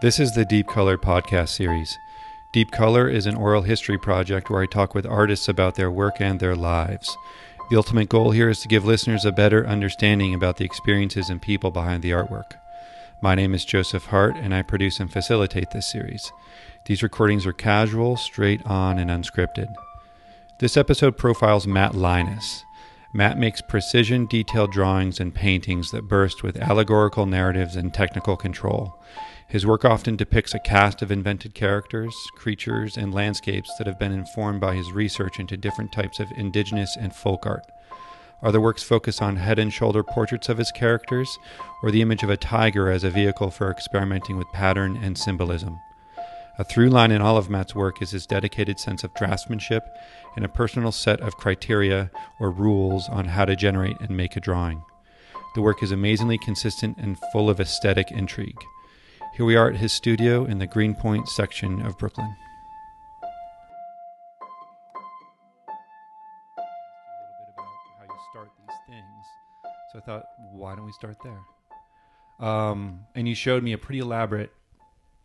This is the Deep Color podcast series. Deep Color is an oral history project where I talk with artists about their work and their lives. The ultimate goal here is to give listeners a better understanding about the experiences and people behind the artwork. My name is Joseph Hart, and I produce and facilitate this series. These recordings are casual, straight on, and unscripted. This episode profiles Matt Leines. Matt makes precision, detailed drawings and paintings that burst with allegorical narratives and technical control. His work often depicts a cast of invented characters, creatures, and landscapes that have been informed by his research into different types of indigenous and folk art. Other works focus on head and shoulder portraits of his characters, or the image of a tiger as a vehicle for experimenting with pattern and symbolism. A through line in all of Matt's work is his dedicated sense of draftsmanship and a personal set of criteria or rules on how to generate and make a drawing. The work is amazingly consistent and full of aesthetic intrigue. Here we are at his studio in the Greenpoint section of Brooklyn. how you start these things. So I thought, why don't we start there? Um, and you showed me a pretty elaborate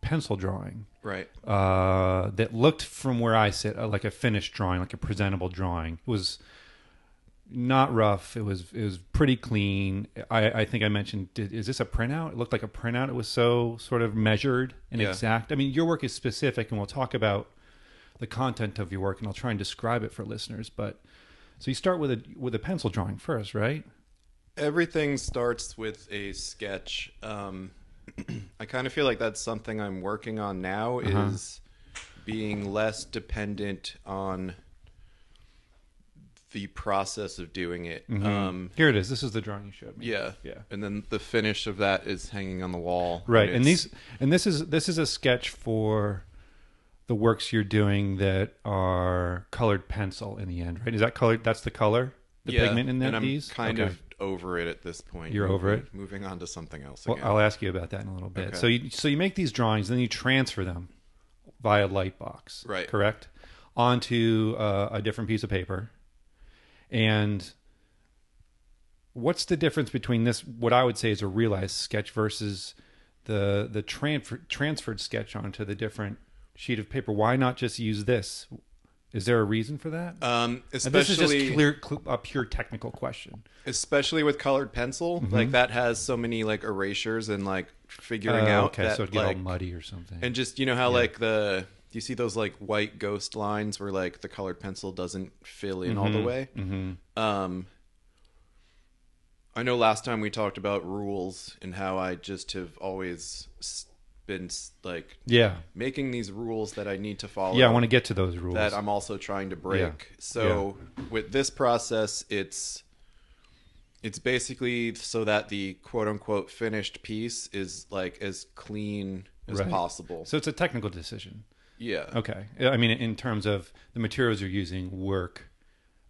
pencil drawing Right. uh, that looked from where I sit uh, like a finished drawing, like a presentable drawing. It was not rough. It was it was pretty clean. I, I think I mentioned, did, is this a printout? It looked like a printout. It was so sort of measured and Yeah. exact. I mean, your work is specific, and we'll talk about the content of your work, and I'll try and describe it for listeners. But so you start with a with a pencil drawing first, right? Everything starts with a sketch. Um, I kind of feel like that's something I'm working on now Uh-huh. is being less dependent on the process of doing it. Um, Here it is. This is the drawing you showed me. yeah. Mm-hmm. Yeah. And then the finish of that is hanging on the wall. right and it's- these and this is this is a sketch for the works you're doing that are colored pencil in the end right is that colored that's the color the yeah, pigment in that and I'm these kind Okay. of over it at this point. You're over Moving- it? Moving on to something else well, again. i'll ask you about that in a little bit Okay. so you so you make these drawings then you transfer them via lightbox Right. correct onto uh, a different piece of paper and what's the difference between this what i would say is a realized sketch versus the the transfer, transferred sketch onto the different sheet of paper? Why not just use this? Is there a reason for that? Um, And this is just clear cl- a pure technical question. Especially with colored pencil Mm-hmm. like that has so many like erasures and like figuring Oh, out okay that so it'd get like all muddy or something. and just you know how like the you see those like white ghost lines where like the colored pencil doesn't fill in all the way mm-hmm. um i know last time we talked about rules and how i just have always been like yeah making these rules that i need to follow yeah i want to get to those rules that I'm also trying to break. So with this process, it's it's basically so that the quote unquote finished piece is like as clean as Right. possible. so it's a technical decision yeah. Okay. I mean, in terms of the materials you're using work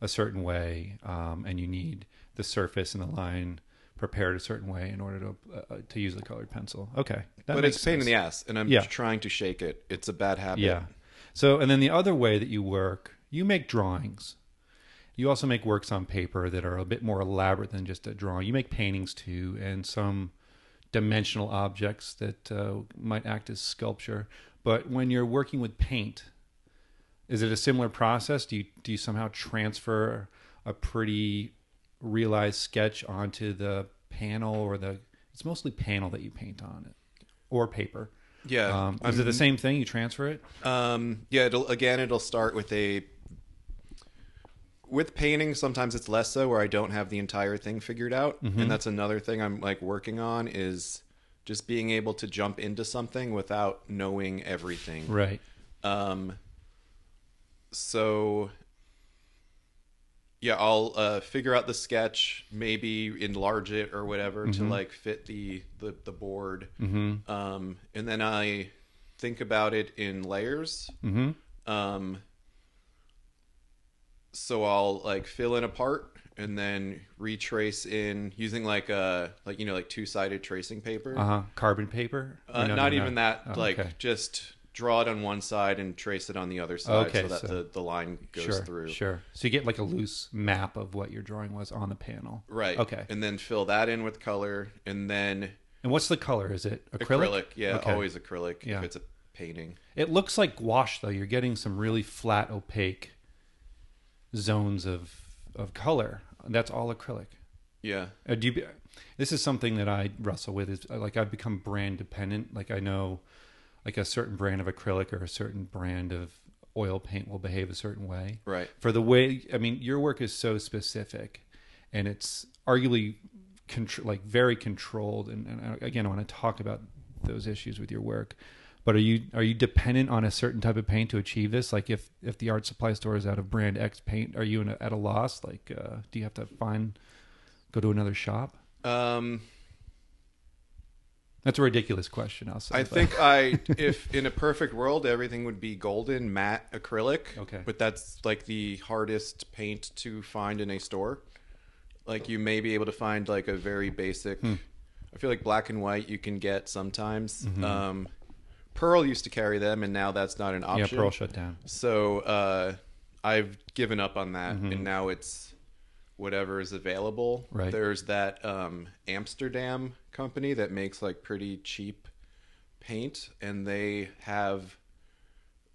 a certain way, um, and you need the surface and the line prepared a certain way in order to uh, to use the colored pencil. Okay. That But it's a pain in the ass, and I'm Yeah. trying to shake it. It's a bad habit. Yeah. So, and then the other way that you work, you make drawings. You also make works on paper that are a bit more elaborate than just a drawing. You make paintings too, and some dimensional objects that uh, might act as sculpture. But when you're working with paint, is it a similar process? Do you do you somehow transfer a pretty realized sketch onto the panel or the? It's mostly panel that you paint on it, or paper. Yeah. Um, is it the same thing? You transfer it? Um, yeah, it'll again it'll start with a with painting sometimes it's less so where I don't have the entire thing figured out. Mm-hmm. And that's another thing I'm like working on is just being able to jump into something without knowing everything. Right. Um so yeah, I'll uh, figure out the sketch, maybe enlarge it or whatever to like fit the the, the board, Mm-hmm. um, and then I think about it in layers. Mm-hmm. Um, so I'll like fill in a part and then retrace in using like a like you know like two sided tracing paper. Uh huh. Carbon paper? Uh, no, not no, even no. that. Oh, like okay. just draw it on one side and trace it on the other side Okay, so that so- the, the line goes sure, through. Sure. So you get like a loose map of what your drawing was on the panel. Right. Okay. And then fill that in with color and then And what's the color? Is it acrylic? yeah, okay. always acrylic. Yeah. if it's a painting. It looks like gouache though. You're getting some really flat, opaque zones of of color. That's all acrylic. Yeah. Uh, do you, this is something that I wrestle with. Is uh, like I've become brand dependent. Like I know, like a certain brand of acrylic or a certain brand of oil paint will behave a certain way. Right. For the way, I mean, your work is so specific, and it's arguably contr- like very controlled. And, and again, I want to talk about those issues with your work. But are you are you dependent on a certain type of paint to achieve this? Like if if the art supply store is out of brand X paint, are you a, at a loss? Like uh, do you have to find go to another shop? Um, that's a ridiculous question. I'll say. I but. think I, if in a perfect world, everything would be golden matte acrylic. Okay. But that's like the hardest paint to find in a store. Like you may be able to find like a very basic. Hmm. I feel like black and white you can get sometimes. Mm-hmm. Um, Pearl used to carry them, and now that's not an option. Yeah, Pearl shut down. So uh, I've given up on that, Mm-hmm. and now it's whatever is available. Right. There's that um, Amsterdam company that makes like pretty cheap paint, and they have.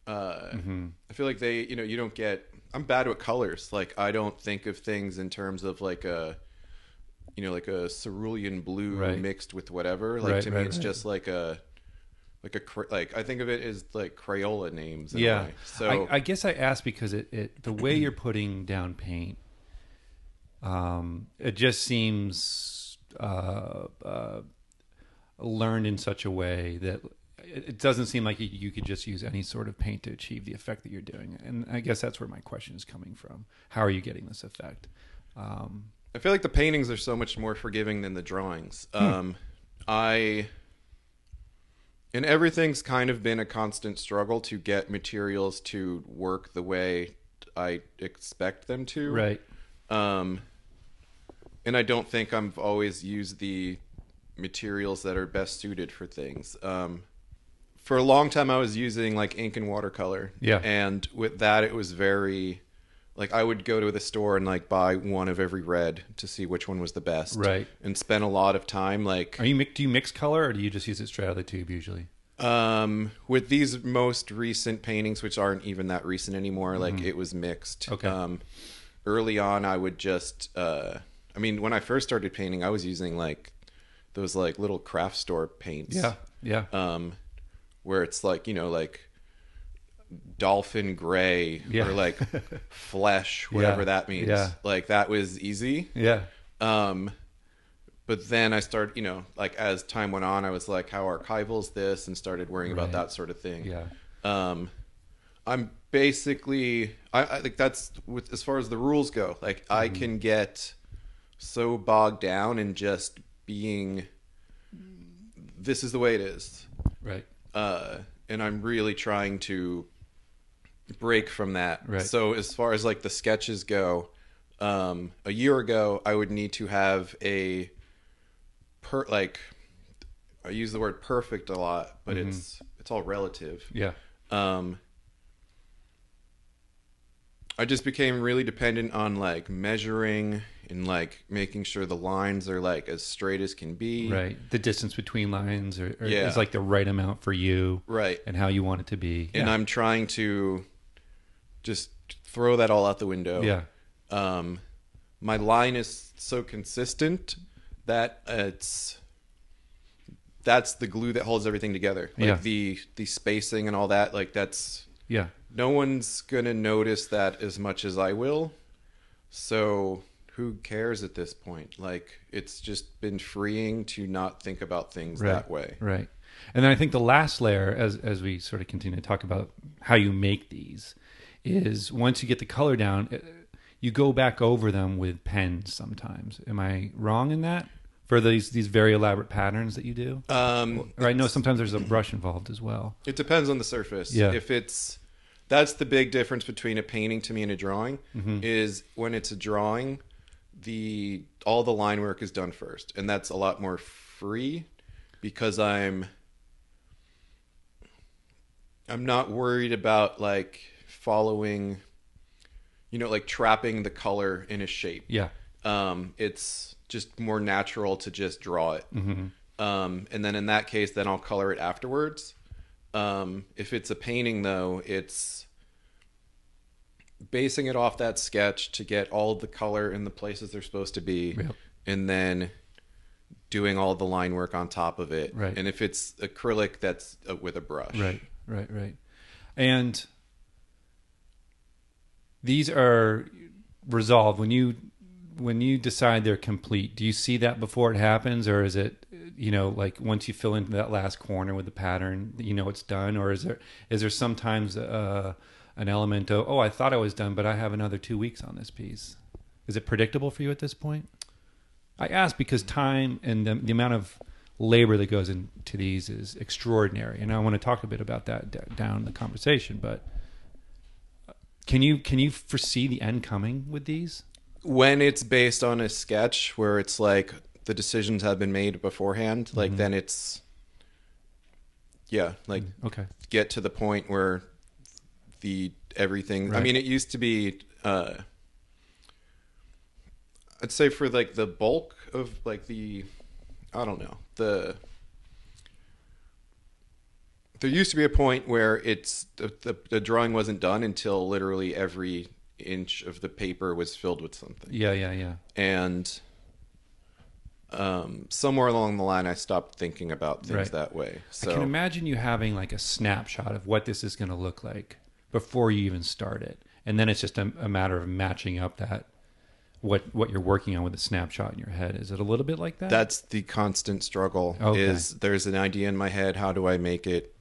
Uh, Mm-hmm. I feel like they, you know, you don't get. I'm bad with colors. Like I don't think of things in terms of like a, you know, like a cerulean blue Right. mixed with whatever. Like Right, to me, it's just like a, like a like I think of it as like Crayola names. Yeah. So I, I guess I asked because it, it the way you're putting down paint, um, it just seems uh, uh, learned in such a way that it, it doesn't seem like you, you could just use any sort of paint to achieve the effect that you're doing. And I guess that's where my question is coming from. How are you getting this effect? Um, I feel like the paintings are so much more forgiving than the drawings. Hmm. Um, I and everything's kind of been a constant struggle to get materials to work the way I expect them to. right. Um, and I don't think I've always used the materials that are best suited for things. Um, for a long time, I was using like ink and watercolor. Yeah. And with that, it was very like I would go to the store and like buy one of every red to see which one was the best. Right. And spend a lot of time like Are you do you mix color or do you just use it straight out of the tube usually? Um, with these most recent paintings, which aren't even that recent anymore, like it was mixed. Mm-hmm. Okay. Um, early on, I would just, uh, I mean, when I first started painting, I was using like those like little craft store paints. Yeah. Yeah. Um, where it's like you know like dolphin gray Yeah. or like flesh, whatever Yeah. that means. Yeah. Like that was easy. yeah. Um, but then I started, you know, like as time went on, I was like, how archival is this? And started worrying about that sort of thing. Yeah. Um, I'm basically, I, I think that's with as far as the rules go. Like I Mm-hmm. can get so bogged down in just being, this is the way it is. Right. Uh, and I'm really trying to break from that. Right. So as far as like the sketches go, um, a year ago I would need to have a per like I use the word perfect a lot, but Mm-hmm. it's it's all relative. Yeah. Um, I just became really dependent on like measuring and like making sure the lines are like as straight as can be. Right. The distance between lines or, or Yeah. is like the right amount for you Right. and how you want it to be. and yeah. I'm trying to just throw that all out the window. yeah. Um, my line is so consistent that it's that's the glue that holds everything together. Like Yeah. the the spacing and all that. Like that's Yeah. no one's gonna notice that as much as I will. So who cares at this point? Like it's just been freeing to not think about things Right. that way. Right. And then I think the last layer, as as we sort of continue to talk about how you make these, is once you get the color down, uh, you go back over them with pens. Sometimes, am I wrong in that? For these these very elaborate patterns that you do, Um, or I know sometimes there's a brush involved as well. It depends on the surface. Yeah. If it's that's the big difference between a painting to me and a drawing Mm-hmm. is when it's a drawing, the all the line work is done first, and that's a lot more free because I'm I'm not worried about like following you know like trapping the color in a shape Yeah. um, it's just more natural to just draw it. Mm-hmm. Um, and then in that case, then I'll color it afterwards. Um, if it's a painting, though, it's basing it off that sketch to get all the color in the places they're supposed to be, Yep. and then doing all the line work on top of it. Right. And if it's acrylic, that's uh, with a brush. Right, right, right. And these are resolved when you when you decide they're complete. Do you see that before it happens, or is it you know like once you fill in that last corner with the pattern, you know it's done, or is there is there sometimes uh, an element of oh I thought I was done, but I have another two weeks on this piece. Is it predictable for you at this point? I ask because time and the, the amount of labor that goes into these is extraordinary, and I want to talk a bit about that d- down the conversation. But can you can you foresee the end coming with these? when it's based on a sketch where it's like the decisions have been made beforehand Mm-hmm. like then it's yeah like Okay, get to the point where the everything i mean it used to be uh i'd say for like the bulk of like the i don't know the there used to be a point where it's the, the, the drawing wasn't done until literally every inch of the paper was filled with something yeah, yeah, yeah. and um, somewhere along the line, I stopped thinking about things Right. that way. I can So imagine you having like a snapshot of what this is going to look like before you even start it, and then it's just a, a matter of matching up that what what you're working on with a snapshot in your head. Is it a little bit like that? that's the constant struggle. Okay. Is there's an idea in my head? How do I make it?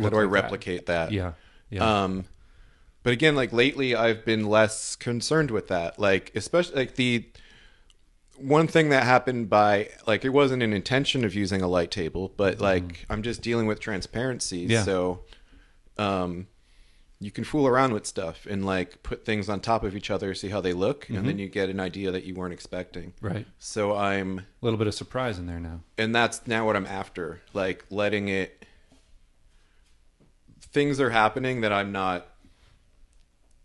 How do I like that. replicate that? yeah, yeah. Um, but again, like lately, I've been less concerned with that. Like especially like the one thing that happened by like it wasn't an intention of using a light table, but like I'm just dealing with transparency. Mm-hmm. Yeah. So, um, you can fool around with stuff and like put things on top of each other, see how they look, and Mm-hmm. then you get an idea that you weren't expecting. right. So I'm A little bit of surprise in there now. and that's now what I'm after. Like letting it things are happening that I'm not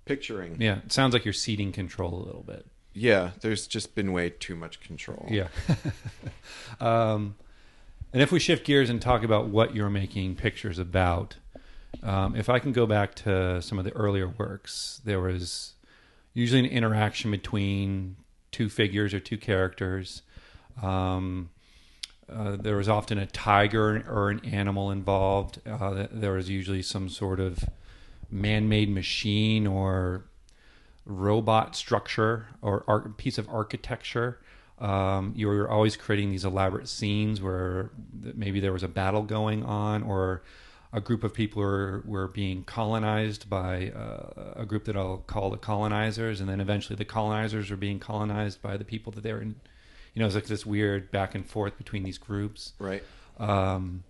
picturing. Yeah, it sounds like you're ceding control a little bit. Yeah, there's just been way too much control. Yeah. um, and if we shift gears and talk about what you're making pictures about, um, if I can go back to some of the earlier works, there was usually an interaction between two figures or two characters. Um, uh, there was often a tiger or an animal involved. Uh, there was usually some sort of man-made machine or robot structure or ar- piece of architecture. Um, you were always creating these elaborate scenes where maybe there was a battle going on or a group of people were, were being colonized by uh, a group that I'll call the colonizers, and then eventually the colonizers were being colonized by the people that they were in. You know, it's like this weird back and forth between these groups. Right. Um,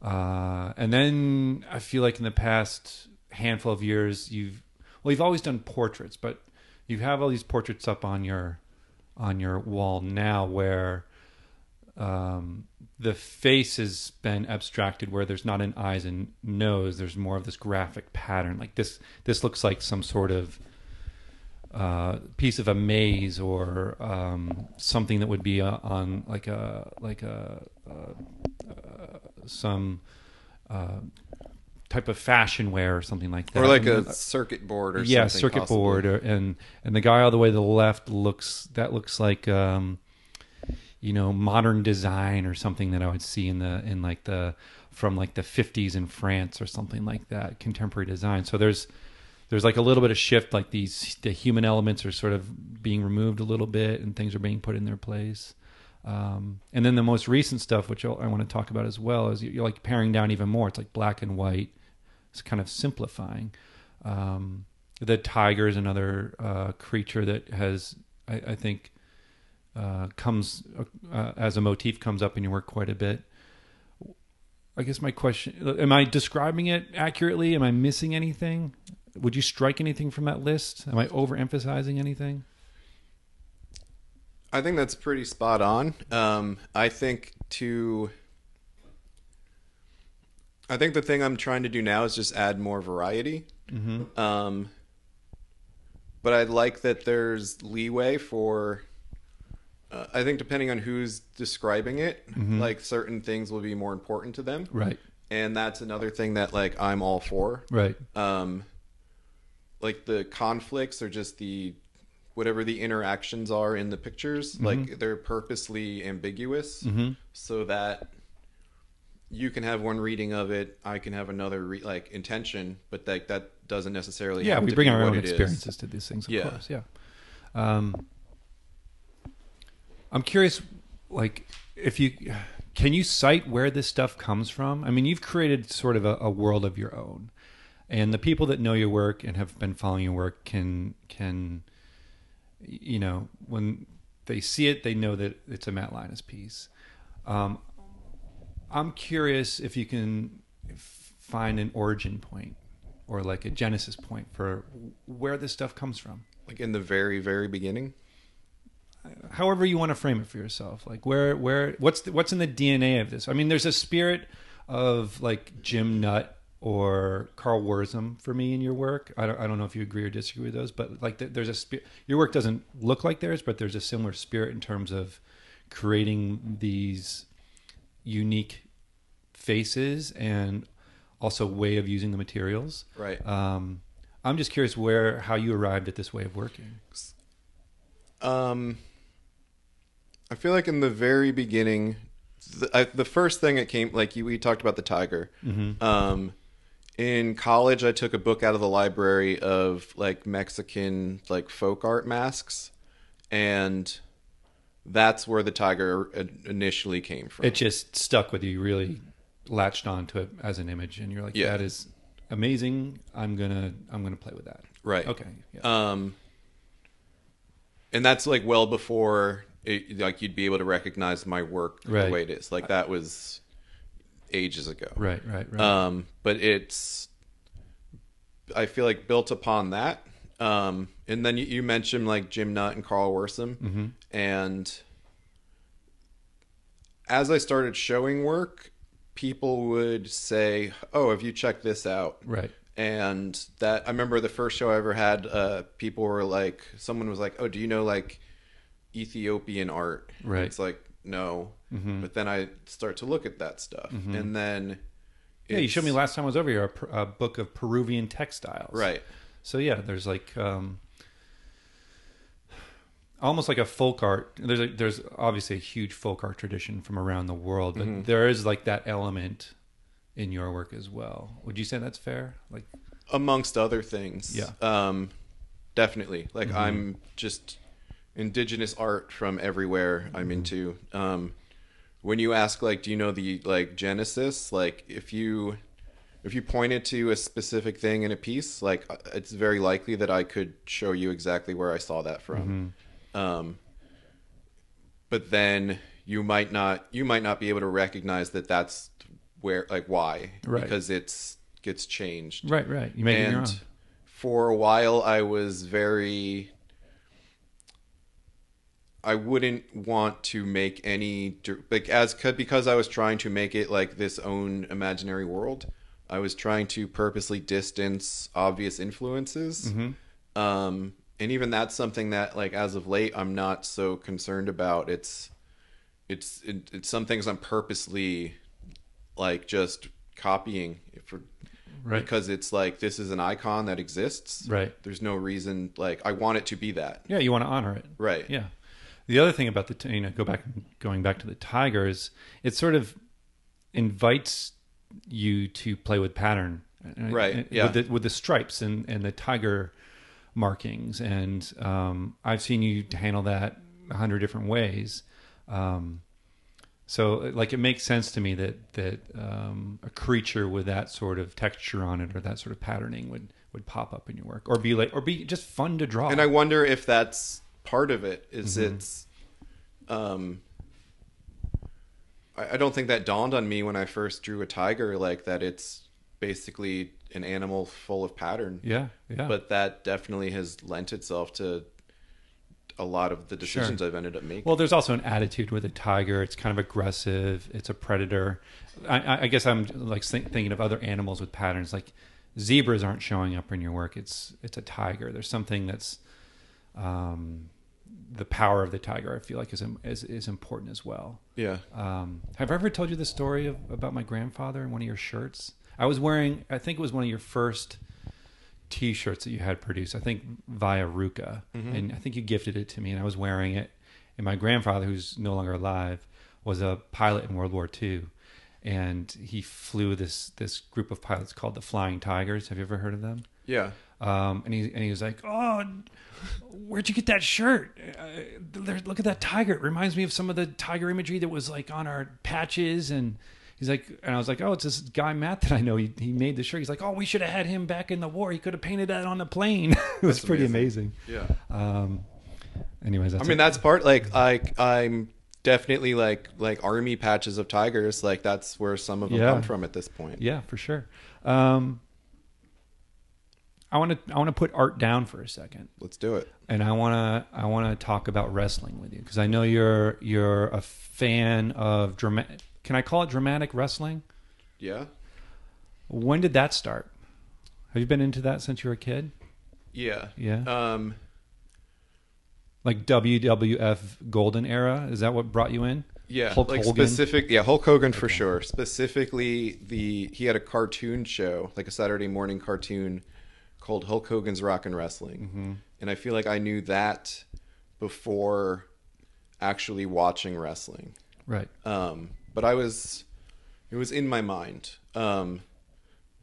uh, and then I feel like in the past handful of years, you've well, you've always done portraits, but you have all these portraits up on your on your wall now, where um, the face has been abstracted, where there's not an eyes and nose. There's more of this graphic pattern. Like this, this looks like some sort of uh, piece of a maze or um, something that would be uh, on like a like a uh, uh, some uh, type of fashion wear or something like that, Or like And a circuit board or yeah, circuit possibly. board, or, and and the guy all the way to the left looks that looks like um, you know modern design or something that I would see in the in like the from like the 50s in France or something like that, contemporary design. So there's there's like a little bit of shift, like these the human elements are sort of being removed a little bit, and things are being put in their place. Um, and then the most recent stuff, which I'll, I want to talk about as well, is you're like paring down even more. It's like black and white. It's kind of simplifying. Um, the tiger is another uh, creature that has, I, I think, uh, comes uh, as a motif comes up in your work quite a bit. I guess my question: Am I describing it accurately? Am I missing anything? Would you strike anything from that list? Am I overemphasizing anything? I think that's pretty spot on. Um, I think to. I think the thing I'm trying to do now is just add more variety. Mm-hmm. Um, but I like that there's leeway for uh, I think depending on who's describing it, Mm-hmm. like certain things will be more important to them, Right. and that's another thing that like I'm all for. Right. Um, like the conflicts or just the whatever the interactions are in the pictures, like they're purposely ambiguous so that you can have one reading of it, I can have another re- like intention, but like that doesn't necessarily. Yeah, we bring our own it is. experiences to these things, of Yeah. course. Yeah. Um, I'm curious, like, if you can you cite where this stuff comes from? I mean, you've created sort of a, a world of your own, and the people that know your work and have been following your work can can, you know, when they see it, they know that it's a Matt Leines piece. Um, I'm curious if you can find an origin point or like a genesis point for where this stuff comes from. Like in the very, very beginning. However you want to frame it for yourself. Like where where what's the, what's in the DNA of this? I mean, there's a spirit of like Jim Nutt or Karl Wirsum for me in your work. I don't, I don't know if you agree or disagree with those, but like th- there's a spirit. Your work doesn't look like theirs, but there's a similar spirit in terms of creating these unique faces and also way of using the materials. Right. Um, I'm just curious where how you arrived at this way of working. Um, I feel like in the very beginning, the, I, the first thing that came, like you, we talked about the tiger. Um, in college, I took a book out of the library of like Mexican like folk art masks, and that's where the tiger initially came from. It just stuck with you. You really latched onto it as an image, and you're like, Yeah. "That is amazing. I'm gonna I'm gonna play with that." right. Okay. Yeah. Um, and that's like well before it, like you'd be able to recognize my work Right. the way it is. Like that was ages ago. right. Right. Right. Um, but it's I feel like built upon that. Um, and then you, you mentioned like Jim Nutt and Karl Wirsum, and as I started showing work, people would say, "Oh, have you checked this out?" right. and that I remember the first show I ever had. Uh, people were like, someone was like, "Oh, do you know like Ethiopian art?" And Right. It's like no, Mm-hmm. but then I start to look at that stuff, and then Yeah, you showed me last time I was over here a, a book of Peruvian textiles. right. So yeah, there's like um, almost like a folk art. There's a, there's obviously a huge folk art tradition from around the world, but Mm-hmm. there is like that element in your work as well. Would you say that's fair? Like amongst other things. Yeah. Um, definitely. Like Mm-hmm. I'm just indigenous art from everywhere I'm Mm-hmm. into. Um, when you ask like, do you know the like genesis? Like if you if you pointed to a specific thing in a piece, like uh, it's very likely that I could show you exactly where I saw that from. Mm-hmm. Um, but then you might not you might not be able to recognize that that's where like why Right. because it's gets changed right, right. You make it your own. and for a while i was very i wouldn't want to make any like as because i was trying to make it like this own imaginary world i was trying to purposely distance obvious influences um and even that's something that like as of late i'm not so concerned about it's it's it, it's some things i'm purposely like just copying for Right. because it's like this is an icon that exists Right. there's no reason like i want it to be that Yeah, you want to honor it. right Yeah. The other thing about the you know go back going back to the tigers, it sort of invites you to play with pattern, uh, Right, uh, yeah. With the, with the stripes and and the tiger markings, and um, I've seen you handle that a hundred different ways. Um, so like it makes sense to me that that um, a creature with that sort of texture on it or that sort of patterning would would pop up in your work or be like or be just fun to draw. and i wonder if that's part of it is Mm-hmm. it's um I, I don't think that dawned on me when i first drew a tiger like that it's basically an animal full of pattern yeah, yeah. but that definitely has lent itself to a lot of the decisions i've ended up making Well, there's also an attitude with a tiger. It's kind of aggressive. It's a predator. I- I, I guess I'm like think, thinking of other animals with patterns. Like zebras aren't showing up in your work. It's it's a tiger. There's something that's um, the power of the tiger. I feel like is is, is important as well. Yeah. Um, have I ever told you the story of, about my grandfather and one of your shirts? I was wearing, I think it was one of your first T-shirts that you had produced. I think via RVCA, Mm-hmm. and I think you gifted it to me, and I was wearing it. And my grandfather, who's no longer alive, was a pilot in World War II, and he flew this this group of pilots called the Flying Tigers. Have you ever heard of them? Yeah. Um, and he and he was like, "Oh, where'd you get that shirt? Uh, there, look at that tiger. It reminds me of some of the tiger imagery that was like on our patches." And he's like, and I was like, "Oh, it's this guy Matt that I know. He, he made the shirt." He's like, "Oh, we should have had him back in the war. He could have painted that on the plane." it was That's pretty amazing. Yeah. Um, anyways, that's I mean, it. that's part like I I'm definitely like like army patches of tigers. Like that's where some of them Yeah. come from at this point. yeah, for sure. Um, I want to I want to put art down for a second. Let's do it. and I want to I want to talk about wrestling with you because I know you're you're a fan of dramatic. Can I call it dramatic wrestling? Yeah. When did that start? Have you been into that since you were a kid? Yeah. Yeah. Um. Like WWF Golden era? Is that what brought you in? Yeah. Hulk like Hogan? specific. Yeah. Hulk Hogan for sure. Specifically, the he had a cartoon show, like a Saturday morning cartoon, called Hulk Hogan's Rock and Wrestling, Mm-hmm. and I feel like I knew that before actually watching wrestling. Right. um, but I was it was in my mind. Um,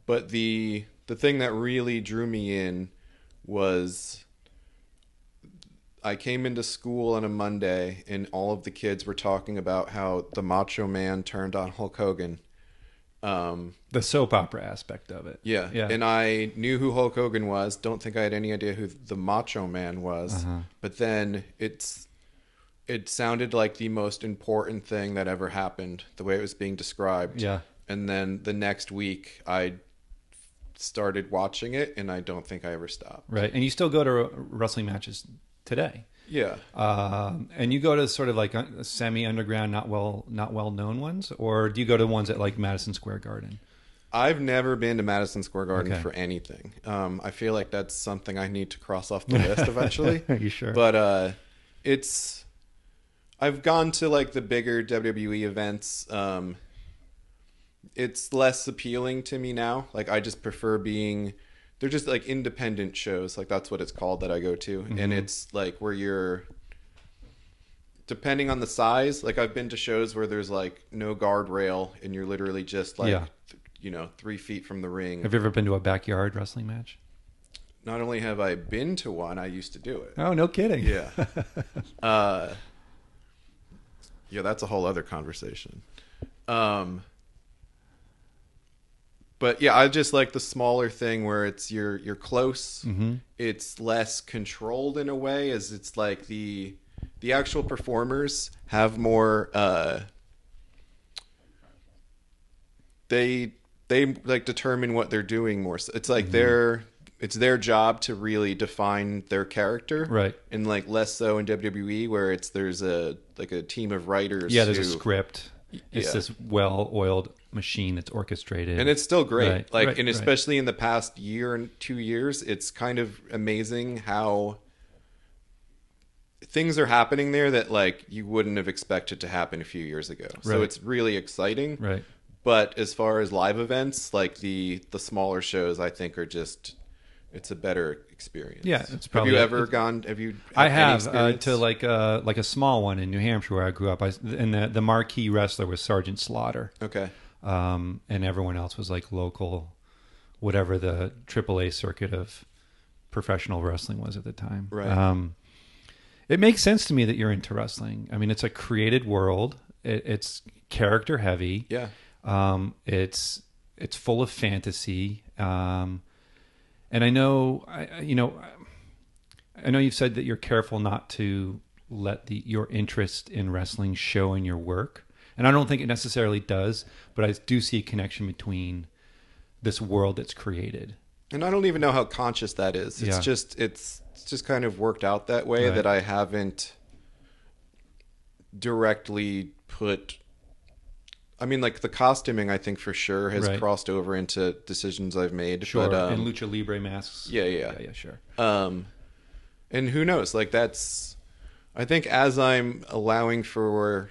but the the thing that really drew me in was I came into school on a Monday and all of the kids were talking about how the Macho Man turned on Hulk Hogan. Um, The soap opera aspect of it. yeah. Yeah. And I knew who Hulk Hogan was. Don't think I had any idea who the Macho Man was. Uh-huh. But then it's it sounded like the most important thing that ever happened, the way it was being described. Yeah. And then the next week I started watching it and I don't think I ever stopped. Right. And you still go to wrestling matches today. Yeah. Um, and you go to sort of like semi underground, not well, not well known ones, or do you go to ones at like Madison Square Garden? I've never been to Madison Square Garden Okay. for anything. Um, I feel like that's something I need to cross off the list eventually. Are you sure? But uh, it's I've gone to like the bigger WWE events. Um, it's less appealing to me now. Like I just prefer being. They're just like independent shows. Like that's what it's called that I go to, Mm-hmm. and it's like where you're. Depending on the size, like I've been to shows where there's like no guardrail and you're literally just like, Yeah. th- you know, three feet from the ring. Have you ever been to a backyard wrestling match? Not only have I been to one, I used to do it. Oh, no kidding. Yeah. uh, yeah, that's a whole other conversation. Um, but yeah, I just like the smaller thing where it's you're you're close. Mhm. It's less controlled in a way, as it's like the the actual performers have more. Uh, they they like determine what they're doing more. So It's Mm-hmm. like their it's their job to really define their character, Right. And like less so in WWE, where it's there's a like a team of writers. Yeah, there's a script. It's Yeah. this well-oiled machine that's orchestrated, and it's still great. Right, like, right, and right. especially in the past year and two years, it's kind of amazing how things are happening there that like you wouldn't have expected to happen a few years ago. So it's really exciting. right. But as far as live events, like the the smaller shows, I think are just it's a better experience. Yeah, it's have you ever gone? Have you? I have uh, to like uh, like a small one in New Hampshire where I grew up. I, and the the marquee wrestler was Sergeant Slaughter, Okay. Um, and everyone else was like local, whatever the AAA circuit of professional wrestling was at the time. Right. Um, it makes sense to me that you're into wrestling. I mean, it's a created world. It, it's character heavy. Yeah. Um, it's it's full of fantasy, um, and I know I, you know I know you've said that you're careful not to let the your interest in wrestling show in your work, and I don't think it necessarily does, but I do see a connection between this world that's created. And I don't even know how conscious that is. It's Yeah. just it's it's just kind of worked out that way Right. that I haven't directly put I mean like the costuming I think for sure has Right. crossed over into decisions I've made. Sure, But, um, and lucha libre masks. yeah, yeah. yeah, yeah, sure. Um, and who knows? Like that's I think as I'm allowing for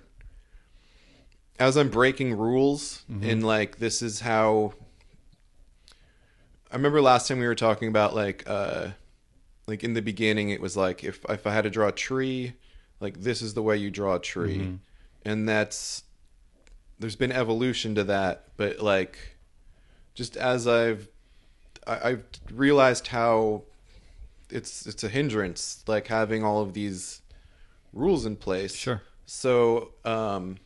as I'm breaking rules Mm-hmm. and like this is how I remember last time we were talking about like uh like in the beginning it was like if if I had to draw a tree like this is the way you draw a tree Mm-hmm. and that's there's been evolution to that but like just as I've I, I've realized how it's it's a hindrance like having all of these rules in place Sure. so um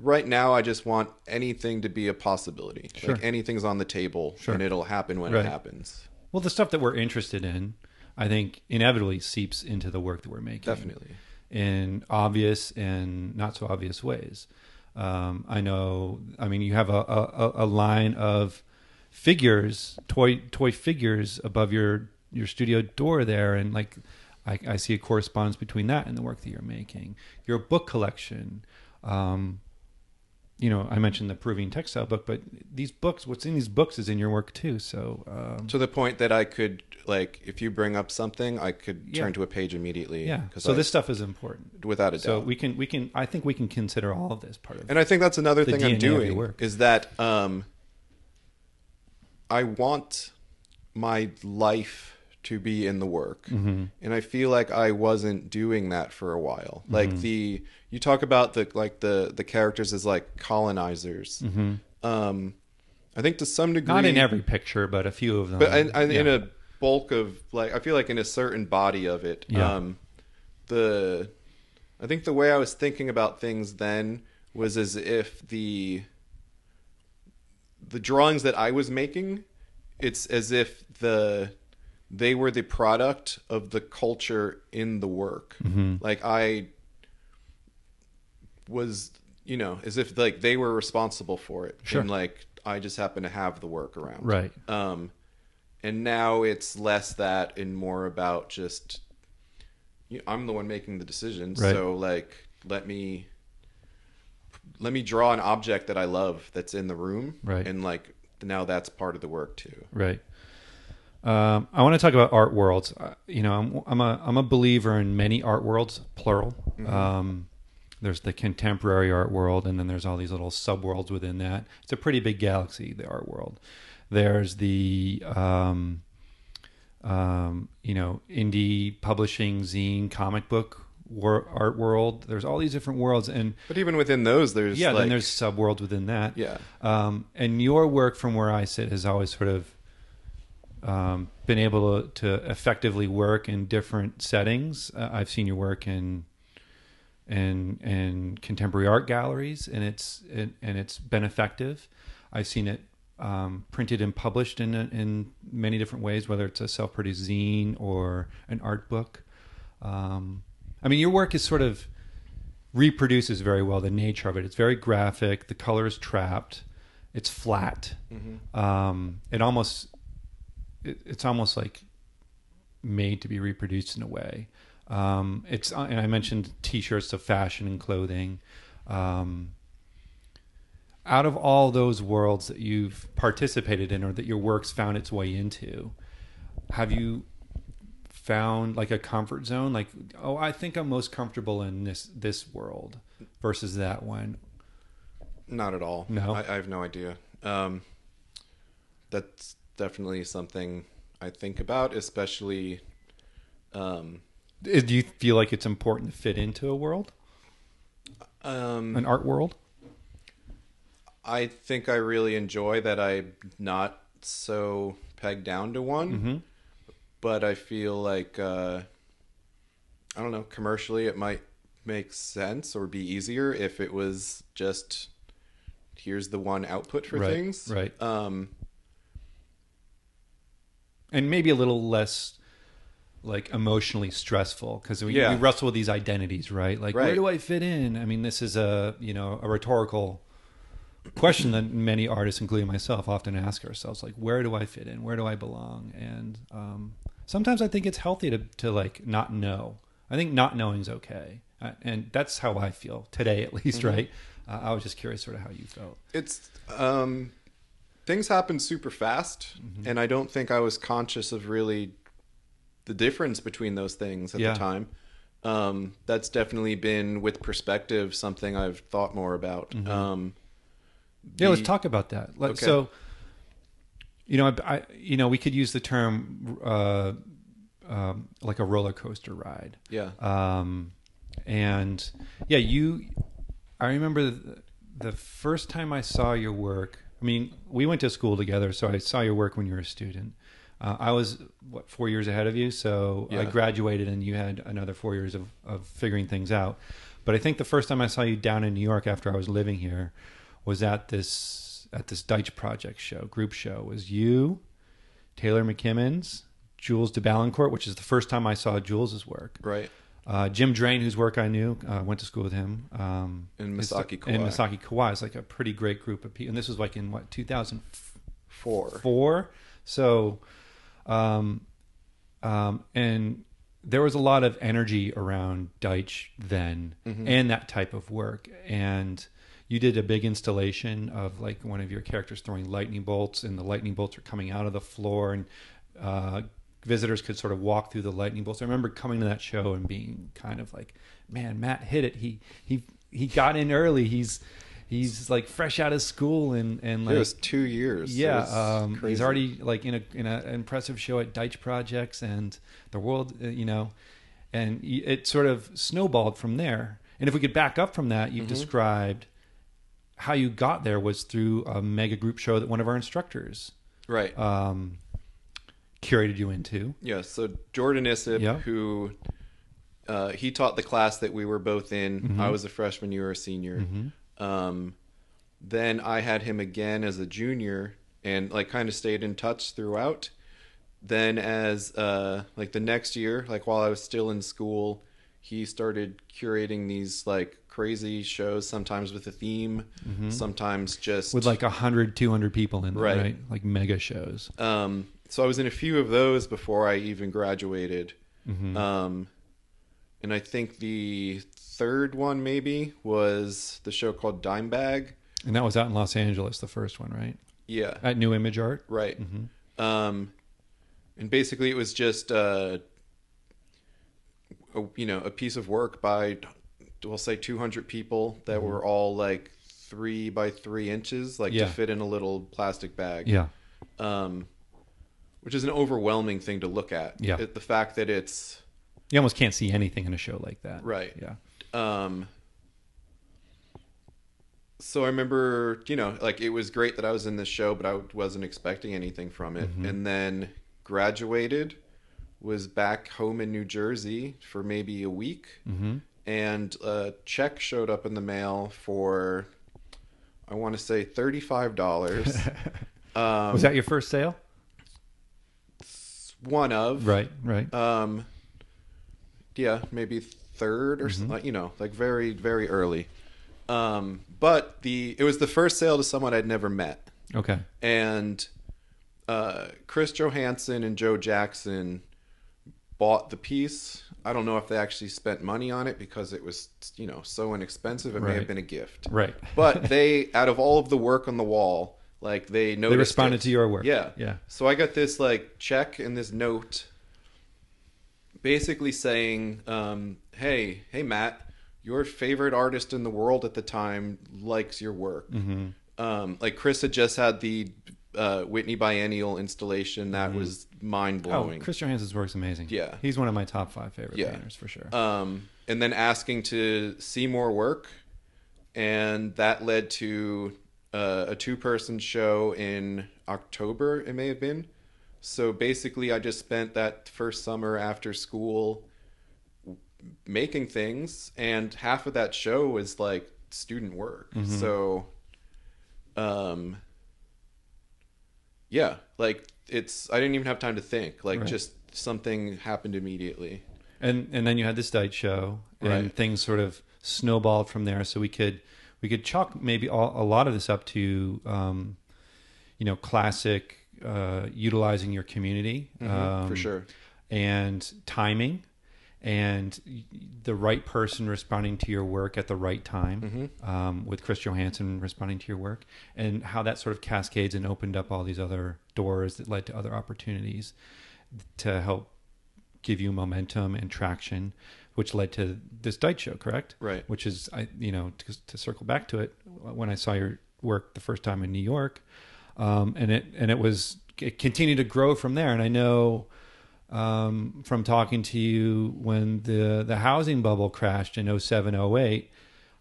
right now i just want anything to be a possibility Sure. like anything's on the table Sure. and it'll happen when Right. it happens Well, the stuff that we're interested in, I think, inevitably seeps into the work that we're making. definitely in obvious and not so obvious ways. Um, I know. I mean, you have a, a, a line of figures, toy toy figures above your your studio door there, and like I, I see a correspondence between that and the work that you're making. Your book collection. Um, you know, I mentioned the Peruvian textile book, but these books, what's in these books, is in your work too. So, um, to the point that i could like if you bring up something i could Yeah. turn to a page immediately Yeah. So I- this stuff is important. without a doubt So we can we can I think we can consider all of this part of it. And I think that's another thing DNA I'm doing is that um, I want my life to be in the work, Mm-hmm. and I feel like I wasn't doing that for a while. Mm-hmm. Like the you talk about the like the the characters as like colonizers. Um, I think to some degree, Mm-hmm. Not in every picture, but a few of them. but in, in Yeah. a bulk of like I feel like in a certain body of it. Yeah. Um, the I think the way I was thinking about things then was as if the the drawings that I was making, it's as if the they were the product of the culture in the work. Mm-hmm. Like I was, you know, as if like they were responsible for it, Sure. and like I just happen to have the work around. Right. Um, and now it's less that and more about just you know, I'm the one making the decisions. Right. So like, let me let me draw an object that I love that's in the room, Right. And like now that's part of the work too. Right. Um, I want to talk about art worlds. Uh, you know, I'm, I'm a I'm a believer in many art worlds, plural. Um, there's the contemporary art world, and then there's all these little subworlds within that. It's a pretty big galaxy, the art world. There's the um, um, you know indie publishing, zine, comic book wor- art world. There's all these different worlds, and But even within those, there's yeah, like, then there's subworlds within that. yeah, Um, and your work, from where I sit, has always sort of um, been able to, to effectively work in different settings. Uh, I've seen your work in in in contemporary art galleries, and it's and, and it's been effective. I've seen it um, printed and published in in many different ways, whether it's a self-produced zine or an art book. Um, I mean, your work is sort of reproduces very well the nature of it. It's very graphic. The color is trapped. It's flat. Um, it almost it, it's almost like made to be reproduced in a way. Um, it's and I mentioned t-shirts of fashion and clothing. Um, out of all those worlds that you've participated in or that your work's found its way into, have you found like a comfort zone? Like, oh, I think I'm most comfortable in this this world versus that one. not at all. No? I, I have no idea. Um, that's definitely something I think about, especially. Um, Uh, Do you feel like it's important to fit into a world, um, an art world? I think I really enjoy that I'm not so pegged down to one, Mm-hmm. but I feel like uh, I don't know. Commercially, it might make sense or be easier if it was just here's the one output for Right, things. right. Um, and maybe a little less like emotionally stressful because we, Yeah. we wrestle with these identities, right? Like, where do I fit in? I mean, this is a you know a rhetorical question that many artists, including myself, often ask ourselves: like, where do I fit in? Where do I belong? And um, sometimes I think it's healthy to to like not know. I think not knowing is okay, uh, and that's how I feel today, at least. Right? Uh, I was just curious, sort of how you felt. it's um things happen super fast Mm-hmm. and i don't think i was conscious of really the difference between those things at Yeah. the time um, that's definitely been with perspective something I've thought more about. Mm-hmm. Um, Yeah, let's talk about that. Let, Okay. So, you know, I, I, you know, we could use the term uh, um, like a roller coaster ride. Yeah, Um, and yeah, you. I remember the, the first time I saw your work. I mean, we went to school together, so I saw your work when you were a student. Uh, I was what four years ahead of you, so I graduated, and you had another four years of, of figuring things out. But I think the first time I saw you down in New York after I was living here was at this at this Deitch Project show, group show. It was you, Taylor McKimens, Jules de Balincourt, which is the first time I saw Jules's work. right. Uh, Jim Drain, whose work I knew, uh, went to school with him. Um, And Misaki And Kawai. Misaki Kawai is like a pretty great group of people. And this was like in what 2004. Four. So, um, um, and there was a lot of energy around Deitch then, Mm-hmm. and that type of work. And you did a big installation of like one of your characters throwing lightning bolts, and the lightning bolts are coming out of the floor, and uh, visitors could sort of walk through the lightning bolts. I remember coming to that show and being kind of like, "Man, Matt hit it. He he he got in early. He's." He's like fresh out of school and and like it was two years. Yeah, um, he's already like in a in a, an impressive show at Deitch Projects and the world, uh, you know, and it sort of snowballed from there. And if we could back up from that, you've Mm-hmm. described how you got there was through a mega group show that one of our instructors right. um, curated you into. Yeah, so Jordin Isip, Yeah. who uh, he taught the class that we were both in. Mm-hmm. I was a freshman, you were a senior. Um, then I had him again as a junior, and like kind of stayed in touch throughout. Then as uh, like the next year, like while I was still in school, he started curating these like crazy shows. Sometimes with a theme, sometimes just Mm-hmm. With like 100, 200 people in them, Right. right? Like mega shows. Um, so I was in a few of those before I even graduated. Mm-hmm. Um, and I think the third one maybe was the show called Dime Bag. And that was out in Los Angeles, the first one, right? Yeah, At New Image Art. right. Mm-hmm. Um, and basically it was just uh, a, you know a piece of work by we'll say 200 people that were all like three by three inches, like Mm-hmm. Yeah. to fit in a little plastic bag. Yeah. um, which is an overwhelming thing to look at. Yeah. It- the fact that it's You almost can't see anything in a show like that. Right. Yeah. um, so I remember, you know, like it was great that I was in this show, but I wasn't expecting anything from it. Mm-hmm. And then graduated, was back home in New Jersey for maybe a week, Mm-hmm. and a check showed up in the mail for, I want to say thirty-five dollars. um, was that your first sale? One of Right. Right. Um, yeah, maybe third or something. You know, like very very early. Um, but the it was the first sale to someone I'd never met, okay. and uh, Chris Johanson and Jo Jackson bought the piece. I don't know if they actually spent money on it because it was you know so inexpensive. It may have been a gift, Right. but they out of all of the work on the wall, like they noticed they responded it. to your work. Yeah. Yeah. So I got this like check and this note basically saying, um, hey, hey, Matt, your favorite artist in the world at the time likes your work. Mm-hmm. Um, like Chris had just had the uh, Whitney Biennial installation that was mind Oh, blowing. Chris Johanson's work's amazing. Yeah. He's one of my top five favorite Yeah. painters for sure. um, and then asking to see more work, and that led to uh, a two-person show in October. It may have been. So basically, I just spent that first summer after school making things, and half of that show was like student work. Mm-hmm. So, um, yeah, like it's I didn't even have time to think. Like Right. just something happened immediately. and and then you had this Deitch show, and Right. things sort of snowballed from there. So we could we could chalk maybe all, a lot of this up to um, you know classic uh, utilizing your community um, Mm-hmm, for sure. and timing and the right person responding to your work at the right time Mm-hmm. um, with Chris Johanson responding to your work and how that sort of cascades and opened up all these other doors that led to other opportunities to help give you momentum and traction. Which led to this Deitch show, correct? Right. Which is, I you know, to, to circle back to it, when I saw your work the first time in New York, um, and it and it was it continued to grow from there. And I know um, from talking to you when the the housing bubble crashed in 07, 08,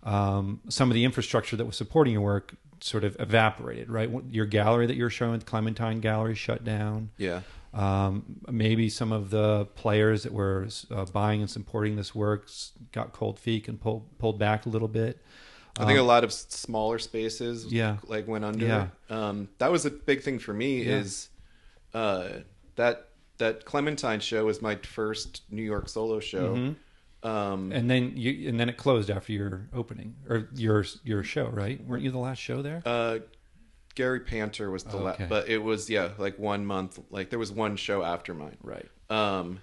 um, some of the infrastructure that was supporting your work sort of evaporated. Right, your gallery that you were showing, the Clementine Gallery, shut down. Yeah. Um, maybe some of the players that were uh, buying and supporting this work got cold feet and pulled pulled back a little bit. I think um, a lot of smaller spaces, yeah, like went under. Yeah. Um, that was a big thing for me. Yeah. Is uh, that that Clementine show was my first New York solo show. Mm-hmm. Um, and then you and then it closed after your opening or your your show, right? Weren't you the last show there? Uh, Gary Panter was the Oh, last, but it was yeah, like one month. Like there was one show after mine. right. Um,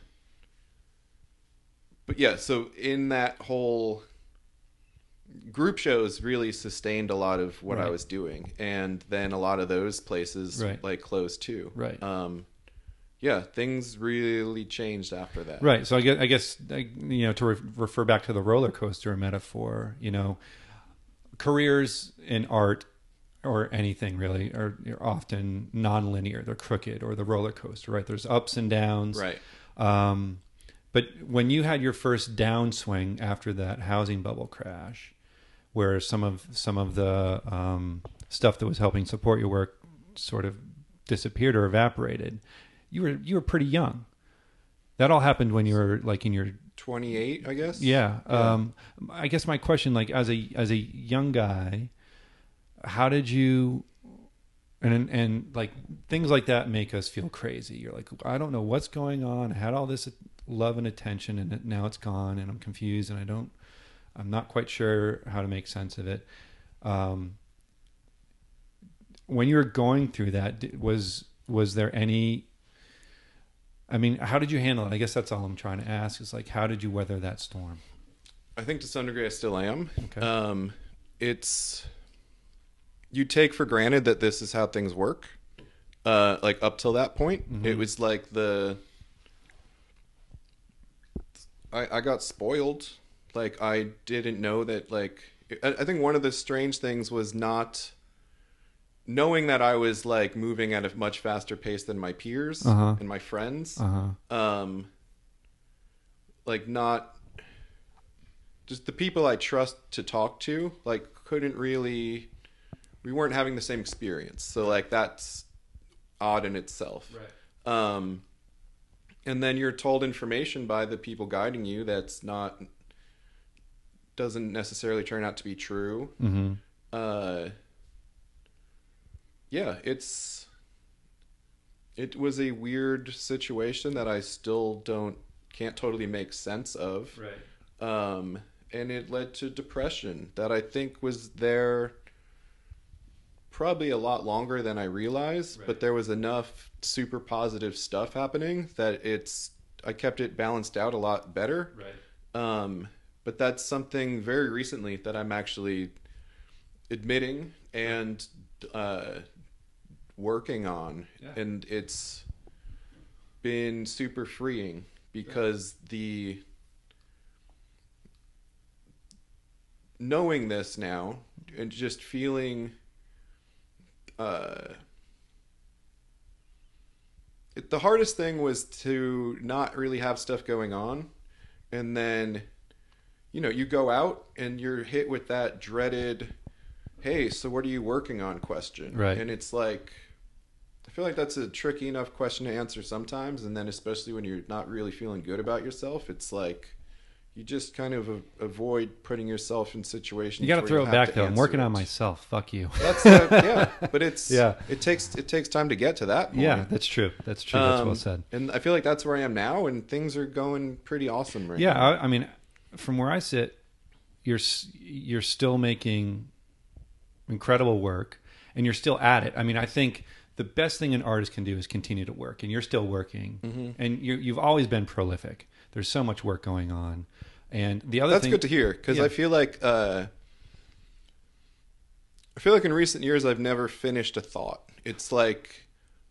but yeah, so in that whole group shows really sustained a lot of what I was doing, and then a lot of those places Right. like closed too. Right. Um, yeah, things really changed after that. Right. So I guess, I guess you know, to re- refer back to the roller coaster metaphor, you know, careers in art or anything really are, are often non-linear. They're crooked or the roller coaster, right? There's ups and downs. Right. Um, but when you had your first downswing after that housing bubble crash, where some of some of the um, stuff that was helping support your work sort of disappeared or evaporated, you were you were pretty young. That all happened when you were like in your Twenty eight, I guess. yeah. Yeah. Um, I guess my question, like as a as a young guy, how did you and and like things like that make us feel crazy. You're like, I don't know what's going on. I had all this love and attention, and now it's gone, and I'm confused, and I don't. I'm not quite sure how to make sense of it. Um, when you were going through that, was was there any? I mean, how did you handle it? I guess that's all I'm trying to ask. Is like, how did you weather that storm? I think to some degree I still am. Okay. Um, it's you take for granted that this is how things work. Uh, like up till that point, Mhm. it was like the I, I got spoiled. Like I didn't know that. Like I, I think one of the strange things was not knowing that I was like moving at a much faster pace than my peers Uh-huh. and my friends Uh huh. um like not just the people i trust to talk to like couldn't really we weren't having the same experience so like that's odd in itself Right. um and then you're told information by the people guiding you that's not doesn't necessarily turn out to be true Mm-hmm. uh yeah it's it was a weird situation that i still don't can't totally make sense of Right. um and it led to depression that i think was there probably a lot longer than i realized Right. but there was enough super positive stuff happening that it's i kept it balanced out a lot better Right. um, but that's something very recently that I'm actually admitting and uh, working on, Yeah. and it's been super freeing because the knowing this now and just feeling uh it, the hardest thing was to not really have stuff going on. And then you know you go out and you're hit with that dreaded hey so what are you working on question. Right. and it's like i feel like that's a tricky enough question to answer sometimes. And then especially when you're not really feeling good about yourself it's like you just kind of a- avoid putting yourself in situations You got to throw it back though. I'm working on myself. Fuck you. that's uh, yeah but it's Yeah. it takes it takes time to get to that point yeah, that's true. That's true. That's well Um, said. and i feel like that's where i am now and things are going pretty awesome right Yeah, now I, I mean, from where I sit, you're you're still making incredible work, and you're still at it. I mean, I think the best thing an artist can do is continue to work, and you're still working, Mm-hmm. and you, you've always been prolific. There's so much work going on, and the other That's thing, good to hear because Yeah. I feel like uh, I feel like in recent years I've never finished a thought. It's like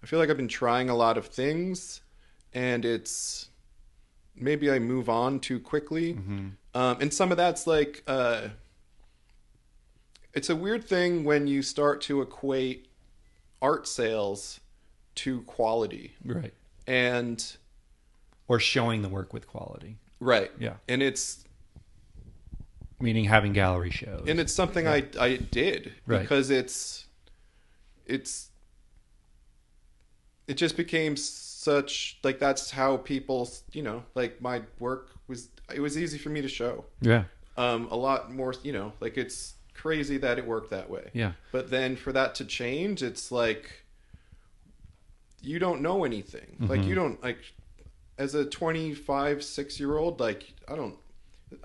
I feel like I've been trying a lot of things, and it's maybe I move on too quickly. Mm-hmm. Um, and some of that's like, uh, it's a weird thing when you start to equate art sales to quality. Right. And, Or showing the work with quality, right. Yeah. And it's, meaning having gallery shows. and it's something I, I did Right. because it's, it's, it just became such, like, that's how people, you know, like my work was, it was easy for me to show. yeah. um, a lot more you know like it's crazy that it worked that way Yeah. but then for that to change it's like you don't know anything like Mm-hmm. you don't like as a 25 6 year old like i don't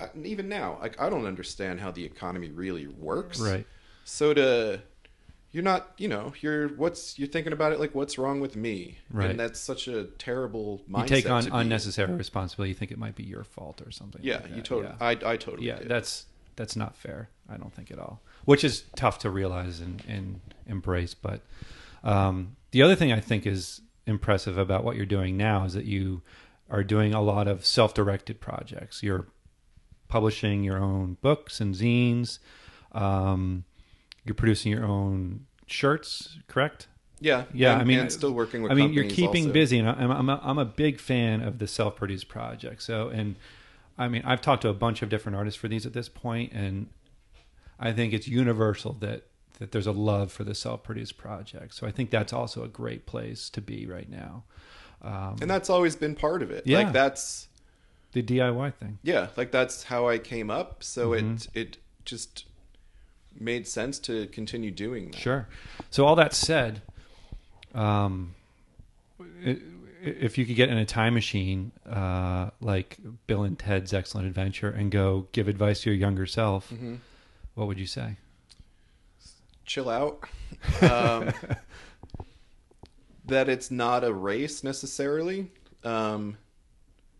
I, even now like i don't understand how the economy really works Right. so to you're not you know you're what's you're thinking about it like what's wrong with me Right. and that's such a terrible mindset You take on unnecessary responsibility. You think it might be your fault or something. yeah like you totally Yeah. I, I totally yeah, did. that's that's not fair. I don't think at all. Which is tough to realize and, and embrace. But um, the other thing I think is impressive about what you're doing now is that you are doing a lot of self-directed projects. You're publishing your own books and zines. Um, you're producing your own shirts, correct? Yeah, Yeah, and- I mean, and still working with. I mean, you're keeping also. busy, and I'm I'm a, I'm a big fan of the self-produced project. So, and I mean, I've talked to a bunch of different artists for these at this point, and I think it's universal that that there's a love for the self-produced project. So, I think that's also a great place to be right now. Um, and that's always been part of it. Yeah. Like that's the DIY thing. yeah, like that's how I came up. So it Mm-hmm. it just made sense to continue doing that. Sure. So all that said, um, i- if you could get in a time machine, uh, like Bill and Ted's Excellent Adventure, and go give advice to your younger self, Mm-hmm. what would you say? Chill out. Um, that it's not a race necessarily. Um,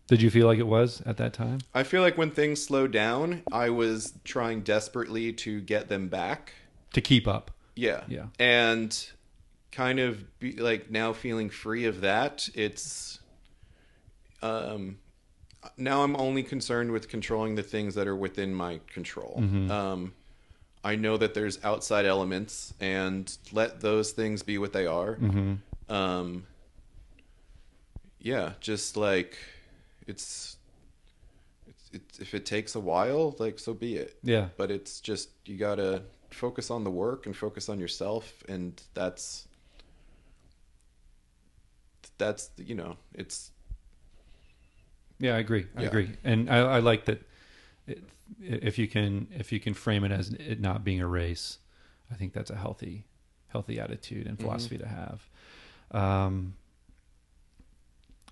Did you feel like it was at that time? I feel like when things slowed down, I was trying desperately to get them back. To keep up. Yeah. Yeah. And kind of be like now feeling free of that, it's um now I'm only concerned with controlling the things that are within my control. Um I know that there's outside elements and let those things be what they are. Um yeah, just like it's it's, it's if it takes a while, like so be it Yeah. but it's just you gotta focus on the work and focus on yourself and that's that's you know it's Yeah, I agree. I Yeah. agree, and I, I like that. It, if you can, if you can frame it as it not being a race, I think that's a healthy, healthy attitude and philosophy to have. Um,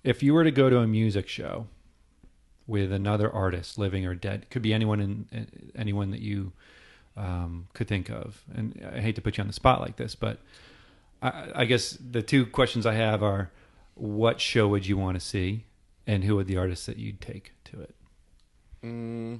if you were to go to a music show with another artist, living or dead, could be anyone in anyone that you um, could think of, and I hate to put you on the spot like this, but I, I guess the two questions I have are: What show would you want to see, and who would the artists that you'd take to it? mm,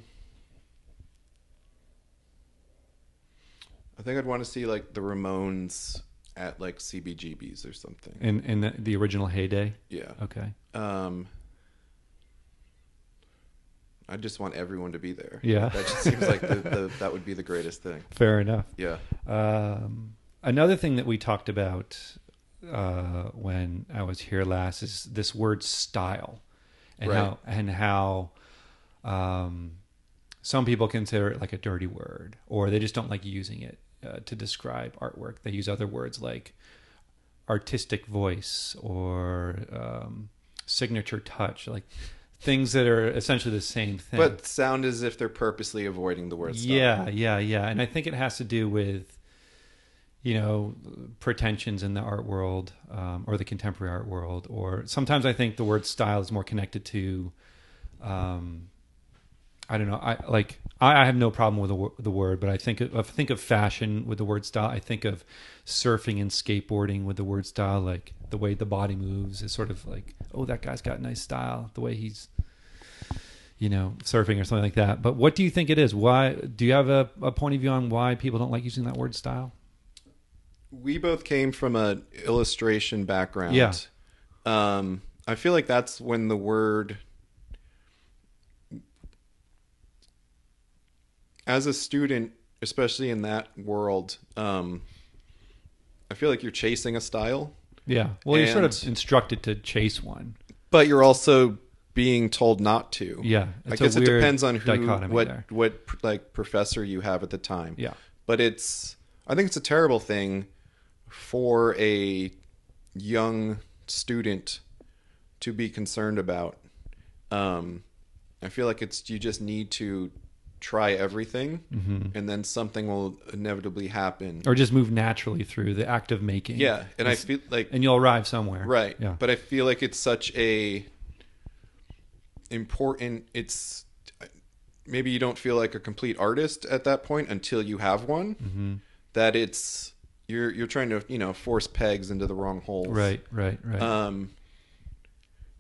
I think I'd want to see like the Ramones at like CBGB's or something. In in the, the original heyday? Yeah. Okay. Um I just want everyone to be there. Yeah. That just seems like the, the that would be the greatest thing. Fair enough. Yeah. Um, another thing that we talked about uh, when I was here last is this word style, and Right. how and how um, some people consider it like a dirty word, or they just don't like using it uh, to describe artwork. They use other words like artistic voice or um, signature touch, like things that are essentially the same thing. But sound as if they're purposely avoiding the word style. Yeah, yeah, yeah. And I think it has to do with, you know, pretensions in the art world um, or the contemporary art world. Or sometimes I think the word style is more connected to, um, I don't know. I like. I, I have no problem with the, the word, but I think of, I think of fashion with the word style. I think of surfing and skateboarding with the word style, like the way the body moves is sort of like, oh, that guy's got nice style. The way he's you know, surfing or something like that. But what do you think it is? Why do you have a, a point of view on why people don't like using that word style? we both came from an illustration background. Yeah. Um, I feel like that's when the word as a student, especially in that world, um, I feel like you're chasing a style, Yeah. Well, you're sort of instructed to chase one. but you're also being told not to. Yeah. I guess it depends on who, what, there. what like professor you have at the time. Yeah. But it's, I think it's a terrible thing for a young student to be concerned about. Um, I feel like it's you just need to try everything, Mm-hmm. and then something will inevitably happen. Or just move naturally through the act of making. yeah, and I feel like and you'll arrive somewhere. right, Yeah. but I feel like it's such a important. It's maybe you don't feel like a complete artist at that point until you have one. Mm-hmm. That it's you're you're trying to you know force pegs into the wrong holes. Right. Right. Right. Um,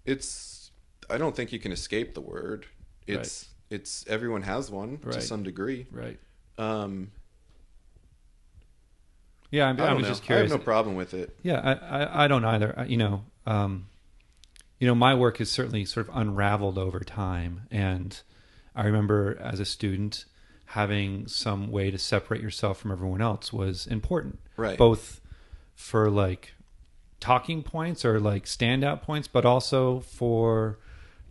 it's I don't think you can escape the word. It's it's everyone has one to some degree. right. Um, Yeah. I, I, I was know. just curious. I have no problem with it. Yeah, I, I, I don't either. I- You know, um, you know, my work is certainly sort of unraveled over time, and I remember as a student having some way to separate yourself from everyone else was important, Right. both for like talking points or like standout points, but also for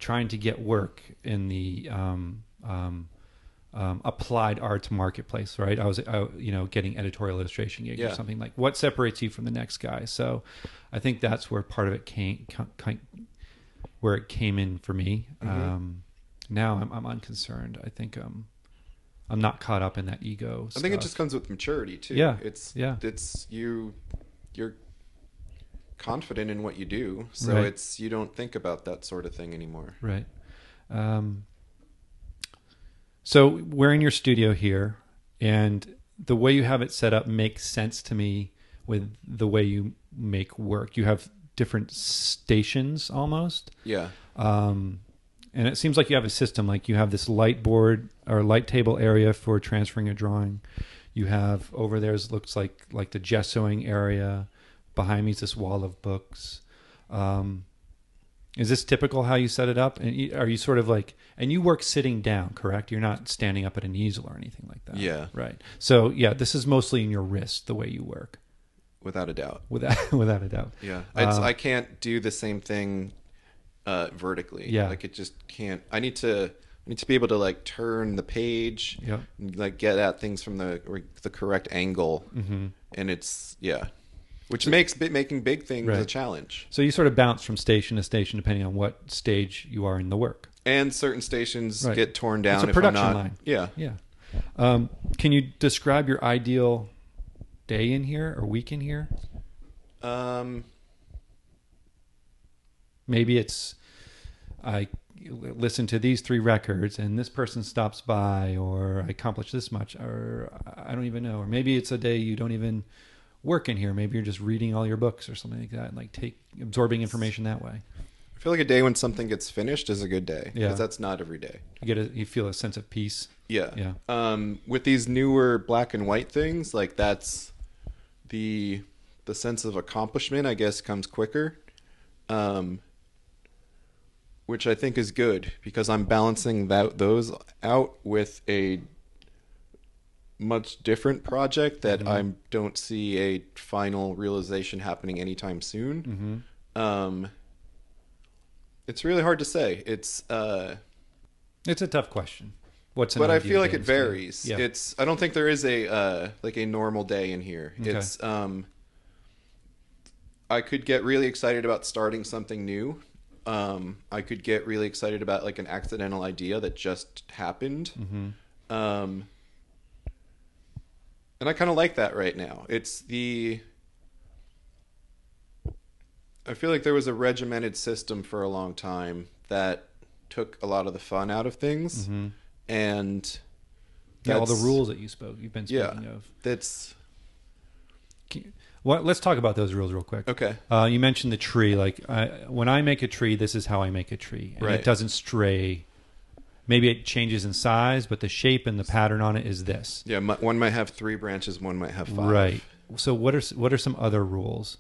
trying to get work in the um, um, um, applied arts marketplace, right? I was, I, you know, getting editorial illustration gigs or something like. What separates you from the next guy? So, I think that's where part of it came, kind, where it came in for me. Mhm. Um, now I'm, I'm unconcerned. I think um, I'm not caught up in that ego. I think it just comes with maturity too. Yeah. It's Yeah. It's you. You're confident in what you do, so Right. it's you don't think about that sort of thing anymore. Right. Um, so we're in your studio here, and the way you have it set up makes sense to me with the way you make work. You have different stations almost. Yeah. Um, and it seems like you have a system like you have this light board or light table area for transferring a drawing you have over there's looks like like the gessoing area behind me is this wall of books um, is this typical how you set it up and you- are you sort of like and you work sitting down correct you're not standing up at an easel or anything like that Yeah. right so yeah this is mostly in your wrist the way you work Without a doubt. without without a doubt Yeah. It's, Um, I can't do the same thing uh, vertically. Yeah. Like it just can't. I need to. I need to be able to like turn the page, Yep. and, like get at things from the the correct angle, hmm and it's yeah, which makes making big things a challenge. so you sort of bounce from station to station depending on what stage you are in the work And certain stations Right. get torn down. It's a production not, line. Yeah. Yeah. Um, can you describe your ideal day in here or week in here? Um. Maybe it's I listen to these three records and this person stops by or I accomplish this much or I don't even know or maybe it's a day you don't even work in here maybe you're just reading all your books or something like that and like take absorbing information that way I feel like a day when something gets finished is a good day. Yeah. Because that's not every day. you get a you feel a sense of peace Yeah. Yeah. Um, with these newer black and white things, like that's the the sense of accomplishment, I guess, comes quicker. Um, which I think is good because I'm balancing that those out with a much different project that Mhm. I don't see a final realization happening anytime soon. hmm Um, it's really hard to say. It's uh, it's a tough question what's but I feel like it varies. yeah It's I don't think there is a uh, like a normal day in here. Okay. It's um, I could get really excited about starting something new. Um, I could get really excited about like an accidental idea that just happened. hmm Um, and I kind of like that right now. It's the. I feel like there was a regimented system for a long time that took a lot of the fun out of things, hmm and yeah all the rules that you spoke you've been Yeah. speaking of That's Well, let's talk about those rules real quick. okay. Uh, you mentioned the tree. Like I, when I make a tree, this is how I make a tree, and Right. it doesn't stray. Maybe it changes in size, but the shape and the pattern on it is this. Yeah, one might have three branches, one might have five. Right. So what are what are some other rules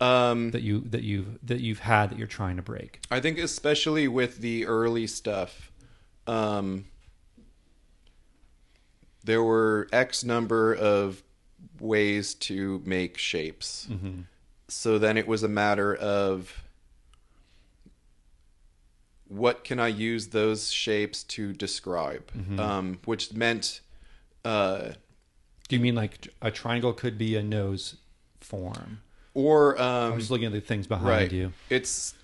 Um, that you that you that you've had that you're trying to break? I think especially with the early stuff, um, there were X number of ways to make shapes. Mm-hmm. So then it was a matter of what can I use those shapes to describe, Mm-hmm. um, which meant uh, Do you mean like a triangle could be a nose form? or I'm um, just looking at the things behind right. you. It's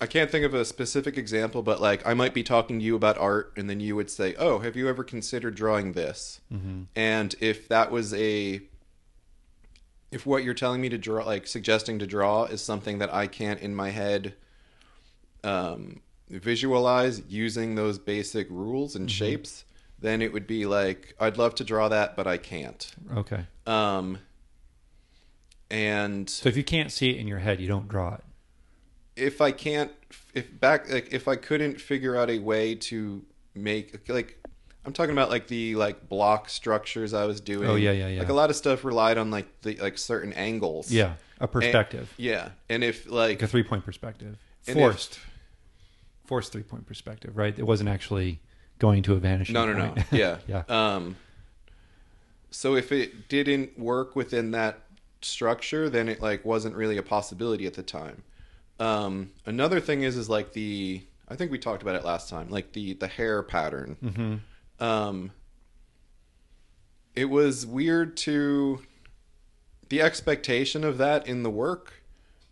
I can't think of a specific example, but like I might be talking to you about art, and then you would say, "Oh, have you ever considered drawing this?" Mm-hmm. And if that was a if what you're telling me to draw, like suggesting to draw, is something that I can't in my head um, visualize using those basic rules Mm-hmm. and shapes, then it would be like I'd love to draw that, but I can't. Okay. Um, and So if you can't see it in your head, you don't draw it. if I can't, if back, like if I couldn't figure out a way to make like. I'm talking about like the like block structures I was doing. Oh, yeah, yeah, yeah. Like a lot of stuff relied on like the like certain angles. Yeah, a And- perspective, yeah, and if like like a three-point perspective, forced, forced three-point perspective, right? It wasn't actually going to a vanishing. no, no, no, point. yeah, yeah. Um, so if it didn't work within that structure, then it like wasn't really a possibility at the time. Um, another thing is is like the I think we talked about it last time, like the the hair pattern. hmm um it was weird to the expectation of that in the work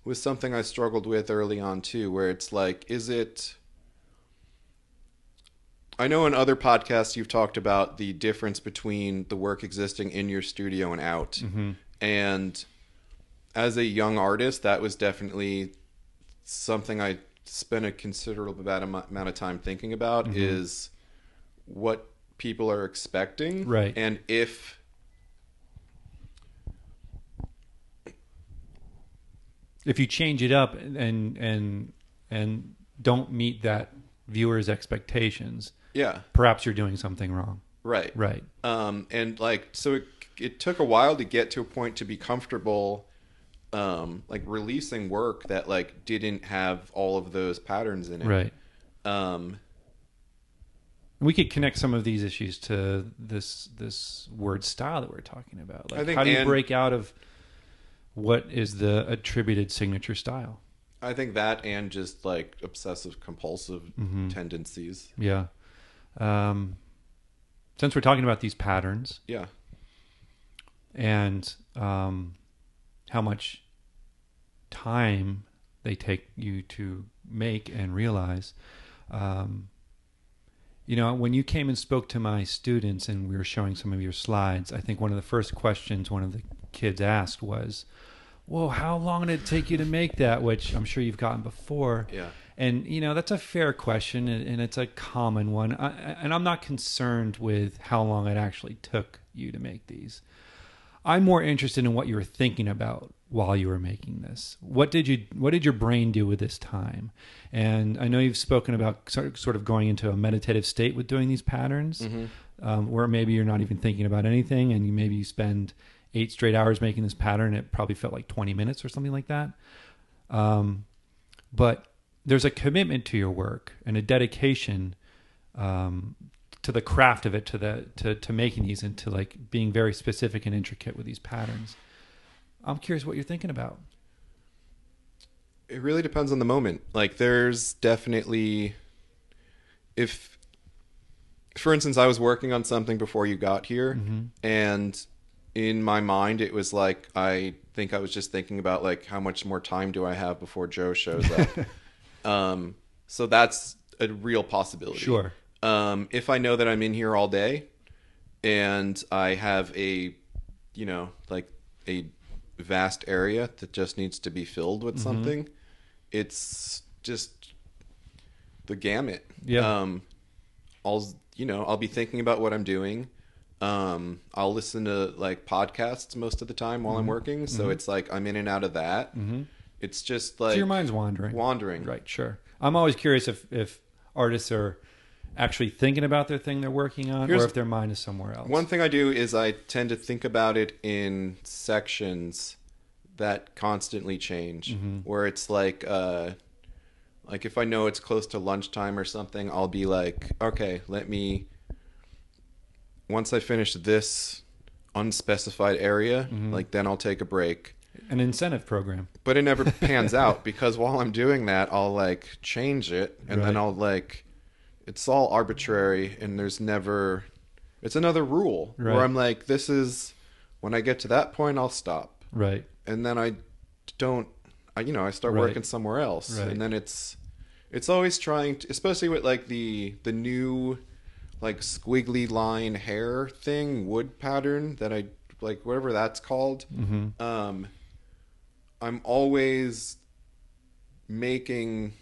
was something I struggled with early on too where it's like is it I know in other podcasts you've talked about the difference between the work existing in your studio and out hmm and as a young artist that was definitely something I spent a considerable amount of time thinking about Mhm. is what people are expecting Right. and if If you change it up and and and don't meet that viewer's expectations, yeah perhaps you're doing something wrong. right Right. um and like so it, it took a while to get to a point to be comfortable um like releasing work that like didn't have all of those patterns in it Right. um We could connect some of these issues to this this word style that we're talking about. Like, how do you Anne- break out of what is the attributed signature style? I think that and just like obsessive compulsive Mhm. tendencies. Yeah. Um, since we're talking about these patterns Yeah. and um, how much time they take you to make and realize, um, you know, when you came and spoke to my students and we were showing some of your slides, I think one of the first questions one of the kids asked was, Whoa, how long did it take you to make that? Which I'm sure you've gotten before. Yeah. And you know that's a fair question, and, and it's a common one. I, and I'm not concerned with how long it actually took you to make these. I'm more interested in what you were thinking about while you were making this. What did you What did your brain do with this time? And I know you've spoken about sort of, sort of going into a meditative state with doing these patterns, Mm-hmm. um, where maybe you're not even thinking about anything, and you maybe you spend eight straight hours making this pattern. It probably felt like 20 minutes or something like that. Um, but there's a commitment to your work and a dedication um, to the craft of it, to the to to making these, and to like being very specific and intricate with these patterns. I'm curious what you're thinking about. It really depends on the moment. Like there's definitely if for instance I was working on something before you got here Mhm. and in my mind it was like I think I was just thinking about like how much more time do I have before Joe shows up. um so that's a real possibility. Sure. Um, if I know that I'm in here all day and I have a, you know, like a vast area that just needs to be filled with something, it's just the gamut. Yeah. Um, I'll, you know, I'll be thinking about what I'm doing. Um, I'll listen to like podcasts most of the time while I'm working. So it's like I'm in and out of that. Mm-hmm. It's just so like your mind's wandering. wandering. Right. Sure. I'm always curious if if artists are actually thinking about their thing they're working on, Here's- or if their mind is somewhere else. One thing I do is I tend to think about it in sections that constantly change, where it's like, uh, like if I know it's close to lunchtime or something, I'll be like, okay, let me once I finish this unspecified area, Mm-hmm. like then I'll take a break. An incentive program. But it never pans out because while I'm doing that, I'll like change it and then I'll like it's all arbitrary and there's never it's another rule Right. where I'm like this is when I get to that point I'll stop. Right. And then I don't I you know, I start Right. working somewhere else Right. and then it's it's always trying to especially with like the the new like squiggly line hair thing wood pattern that I like whatever that's called Mm-hmm. um i'm always making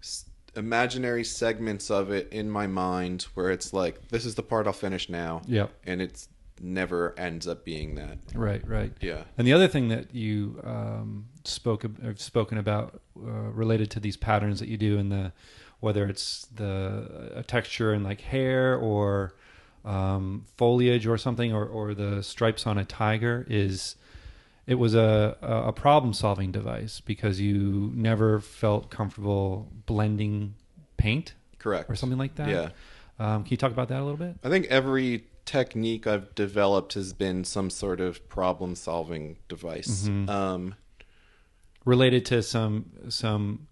s- imaginary segments of it in my mind where it's like this is the part i'll finish now Yep. and it's never ends up being that Right. Right. yeah And the other thing that you um, spoke have spoken about uh, related to these patterns that you do in the whether it's the a texture in like hair or um, foliage or something or, or the stripes on a tiger is it was a, a problem solving device because you never felt comfortable blending paint correct or something like that. yeah Um, can you talk about that a little bit? i think every technique i've developed has been some sort of problem solving device Mhm. um related to some some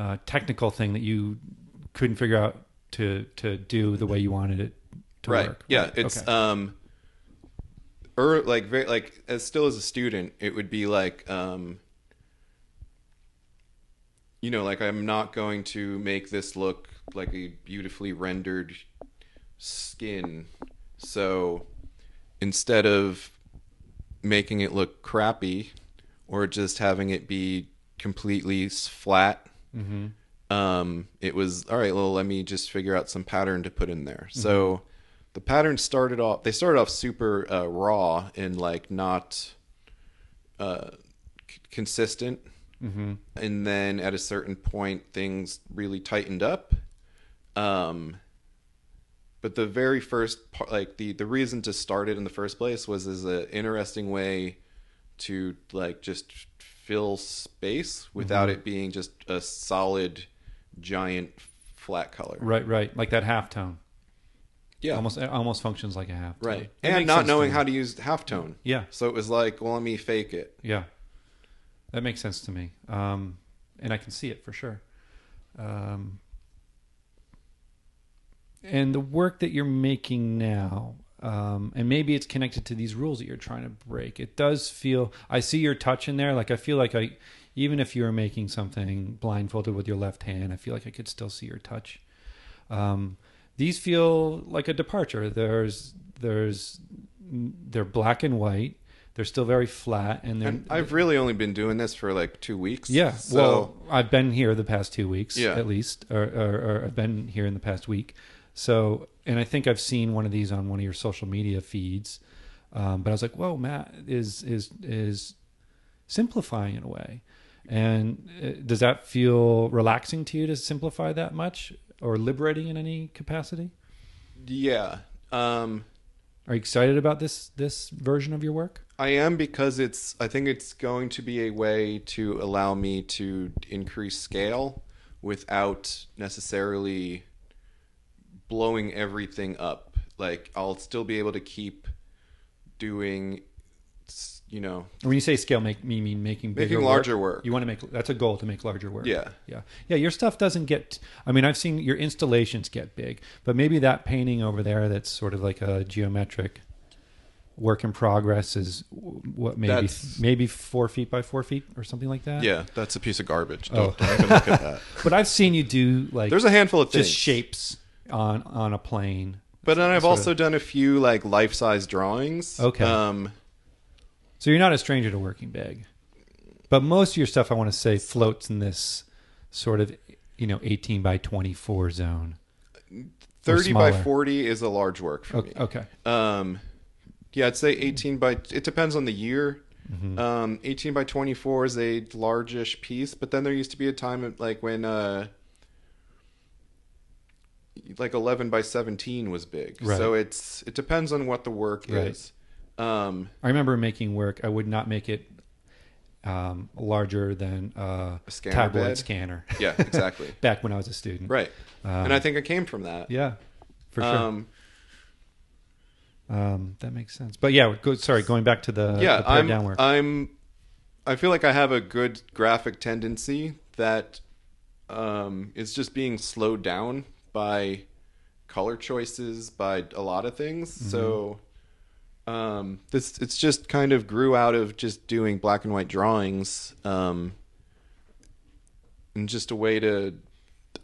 uh, technical thing that you couldn't figure out to to do the way you wanted it to right work. yeah Right. it's okay. um or like very like as still as a student it would be like um you know like i'm not going to make this look like a beautifully rendered skin so instead of making it look crappy or just having it be completely flat Mhm. um, it was all right. Well, let me just figure out some pattern to put in there. So the pattern started off. They started off super uh, raw and like not uh, c- consistent. Mhm. And then at a certain point, things really tightened up. Um, but the very first part, like the the reason to start it in the first place was as an interesting way to like just fill space without Mm-hmm. it being just a solid giant flat color. right, right, like that halftone. Yeah. almost it almost functions like a halftone. right. That And not knowing me. how to use halftone. Yeah, So it was like, well, let me fake it. yeah, that makes sense to me, um, and I can see it for sure. Um, and the work that you're making now, um, and maybe it's connected to these rules that you're trying to break. It does feel. I see your touch in there. Like I feel like I, even if you were making something blindfolded with your left hand, I feel like I could still see your touch. Um, these feel like a departure. There's there's they're black and white. They're still very flat, and they're. And I've really only been doing this for like two weeks. yeah, So well, I've been here the past two weeks, Yeah. at least, or, or, or I've been here in the past week. So, and I think I've seen one of these on one of your social media feeds. Um, but I was like, "Whoa, Matt is is is simplifying in a way." And uh, does that feel relaxing to you to simplify that much, or liberating in any capacity? yeah. Um, Are you excited about this this version of your work? I am because it's. I think it's going to be a way to allow me to increase scale without necessarily blowing everything up. Like I'll still be able to keep doing, you know, When you say scale, make me mean making bigger making larger work. You want to make that's a goal to make larger work. Yeah. yeah, yeah. Your stuff doesn't get. I mean, I've seen your installations get big, but maybe that painting over there that's sort of like a geometric work in progress is what maybe That's- maybe four feet by four feet or something like that. Yeah, that's a piece of garbage. Oh. Don't, don't even look at that. but I've seen you do like There's a handful of things. just shapes on on a plane. But then I've sort also done a few like life-size drawings. Okay. Um, So you're not a stranger to working big, but most of your stuff, I want to say, floats in this sort of you know 18 by 24 zone. 30 by smaller. 40 is a large work for me. okay. Um, yeah, I'd say 18 by. It depends on the year. Mm-hmm. Um, 18 by 24 is a largish piece, but then there used to be a time like when uh, like 11 by 17 was big. Right. So it's it depends on what the work Right. is. Um, I remember making work. I would not make it um, larger than uh, A scanner tabloid bed? scanner. yeah, exactly. Back when I was a student. right. Um, and I think I came from that. Yeah, for sure. Um, Um, that makes sense. But yeah, go, sorry, going back to the yeah, the I'm. I'm I feel like I have a good graphic tendency that um, is just being slowed down by color choices, by a lot of things. Mm-hmm. So um, this it's just kind of grew out of just doing black and white drawings, um, and just a way to.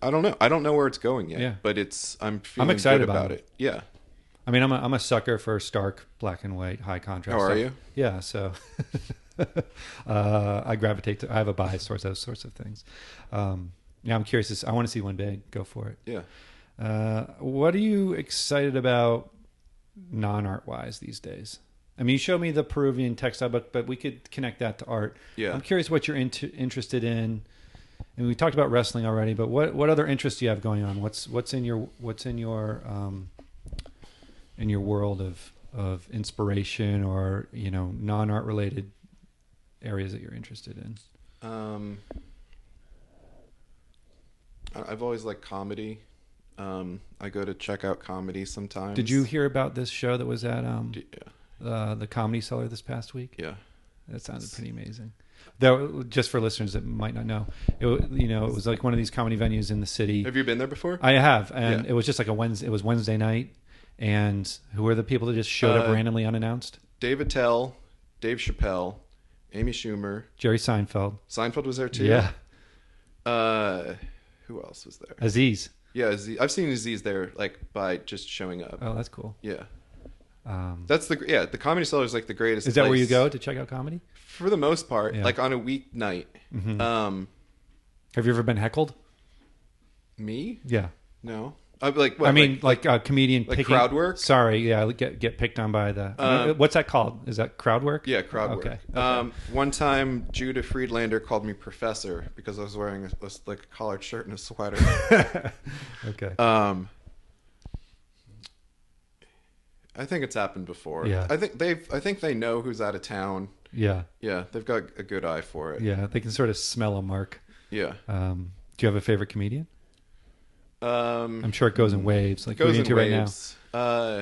I don't know. I don't know where it's going yet, Yeah. but it's. I'm feeling excited about about it. it. Yeah. I mean, I'm a, I'm a sucker for stark black and white, high contrast. How are stuff. you? Yeah, so uh, I gravitate to. I have a bias towards those sorts of things. Um, yeah, I'm curious. I want to see one day. Go for it. Yeah. Uh, what are you excited about, non-art wise these days? I mean, you showed me the Peruvian textile, but but we could connect that to art. Yeah. I'm curious what you're into, interested in. And we talked about wrestling already, but what what other interests do you have going on? What's what's in your what's in your um, in your world of of inspiration or you know non art related areas that you're interested in? Um, I've always liked comedy. Um, I go to check out comedy sometimes. Did you hear about this show that was at um, Yeah. uh, the Comedy Cellar this past week? Yeah. That sounded pretty amazing. Though, just for listeners that might not know, it you know it was like one of these comedy venues in the city. Have you been there before? I have, and Yeah. it was just like a Wednesday. It was Wednesday night, and who were the people that just showed up Uh, randomly unannounced? Dave Attell, Dave Chappelle, Amy Schumer, Jerry Seinfeld. Seinfeld was there too. Yeah, Uh, who else was there? Aziz. Yeah, Aziz, I've seen Aziz there like by just showing up. Oh, that's cool. Yeah, Um, that's the yeah. The comedy cellar is like the greatest. is that where you go to check out comedy? for the most part? Yeah. Like on a weeknight. Mhm. Um, Have you ever been heckled? me? Yeah. No. I like. What, I mean, like, a comedian like picking, crowd work? Sorry, yeah, get get picked on by the. Uh, what's that called? Is that crowd work? Yeah, crowd Okay, work. okay. Um, one time, Judah Friedlander called me professor because I was wearing a, a- like a collared shirt and a sweater. okay. um, I think it's happened before. Yeah. I think they've. I think they know who's out of town. yeah, Yeah, they've got a good eye for it. yeah. They can sort of smell a mark. Yeah. Um, do you have a favorite comedian? Um, I'm sure it goes in waves. Like goes who are you in into right now? waves. Uh,